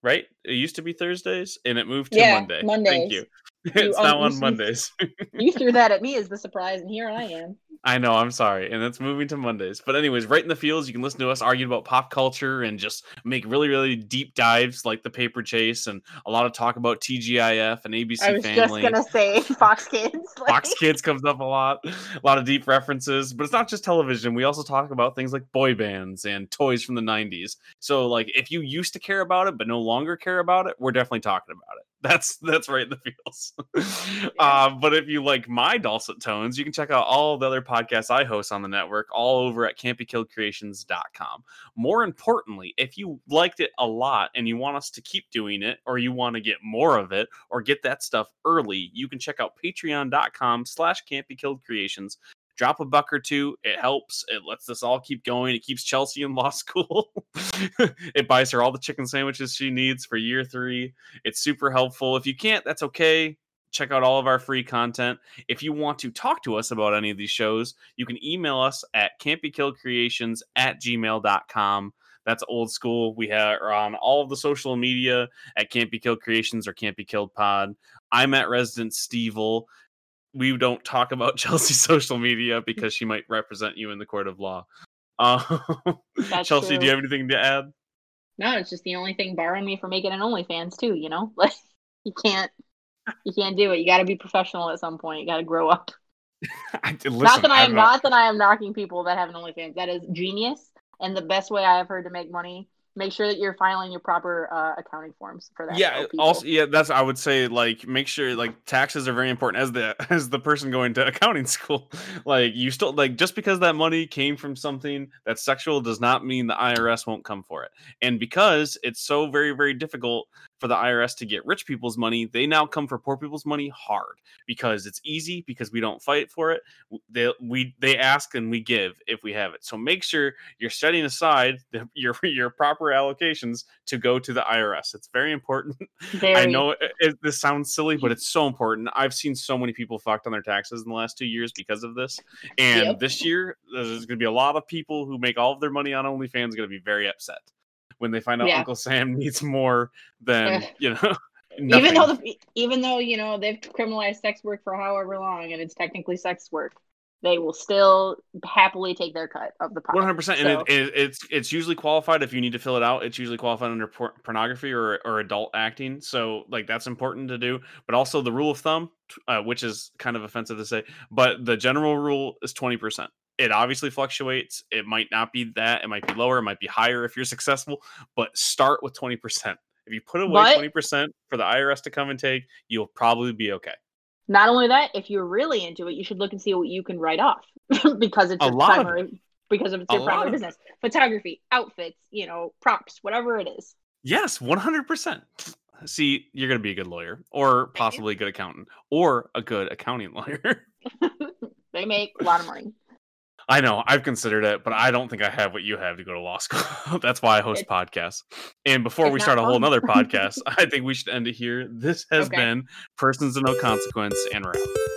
right? It used to be Thursdays and it moved to yeah, Monday. Mondays. Thank you. it's um, now on Mondays. you threw that at me as the surprise, and here I am. I know, I'm sorry. And it's moving to Mondays. But, anyways, right in the fields, you can listen to us argue about pop culture and just make really, really deep dives like the paper chase and a lot of talk about TGIF and ABC family. I was Family. just going to say Fox Kids. Like... Fox Kids comes up a lot. A lot of deep references. But it's not just television. We also talk about things like boy bands and toys from the 90s. So, like, if you used to care about it but no longer care about it, we're definitely talking about it. That's that's right in the fields. yeah. uh, but if you like my dulcet tones, you can check out all the other podcasts I host on the network, all over at can'tbekilledcreations.com. More importantly, if you liked it a lot and you want us to keep doing it, or you want to get more of it, or get that stuff early, you can check out patreon.com slash can'tbekilledcreations drop a buck or two. It helps. It lets us all keep going. It keeps Chelsea in law school. it buys her all the chicken sandwiches she needs for year three. It's super helpful. If you can't, that's okay. Check out all of our free content. If you want to talk to us about any of these shows, you can email us at can'tbekilledcreations at gmail.com. That's old school. We are on all of the social media at Can't Be Killed Creations or Can't Be Killed Pod. I'm at Resident Stevel we don't talk about Chelsea's social media because she might represent you in the court of law. Uh, Chelsea, true. do you have anything to add? No, it's just the only thing barring me from making an OnlyFans too. You know, like you can't, you can't do it. You got to be professional at some point. You got to grow up. Listen, not that I am not that I am knocking people that have an OnlyFans. That is genius and the best way I have heard to make money make sure that you're filing your proper uh, accounting forms for that. Yeah, also yeah, that's I would say like make sure like taxes are very important as the as the person going to accounting school. like you still like just because that money came from something that's sexual does not mean the IRS won't come for it. And because it's so very very difficult for the IRS to get rich people's money, they now come for poor people's money hard because it's easy because we don't fight for it. They we they ask and we give if we have it. So make sure you're setting aside the, your your proper allocations to go to the IRS. It's very important. Very. I know it, it, this sounds silly, but it's so important. I've seen so many people fucked on their taxes in the last two years because of this. And yep. this year, there's going to be a lot of people who make all of their money on OnlyFans going to be very upset when they find out yeah. Uncle Sam needs more than you know. Nothing. Even though the, even though you know they've criminalized sex work for however long and it's technically sex work, they will still happily take their cut of the pot. One hundred percent, and it, it, it's it's usually qualified if you need to fill it out. It's usually qualified under por- pornography or or adult acting. So like that's important to do. But also the rule of thumb, uh, which is kind of offensive to say, but the general rule is twenty percent. It obviously fluctuates. It might not be that. It might be lower. It might be higher if you're successful. But start with twenty percent. If you put away twenty percent for the IRS to come and take, you'll probably be okay. Not only that, if you're really into it, you should look and see what you can write off because it's a your primary of because of it's your primary business. Photography, outfits, you know, props, whatever it is. Yes, one hundred percent. See, you're gonna be a good lawyer, or possibly a good accountant, or a good accounting lawyer. they make a lot of money. I know I've considered it, but I don't think I have what you have to go to law school. That's why I host it's, podcasts. And before we start a whole nother podcast, I think we should end it here. This has okay. been Persons of No Consequence, and we're out.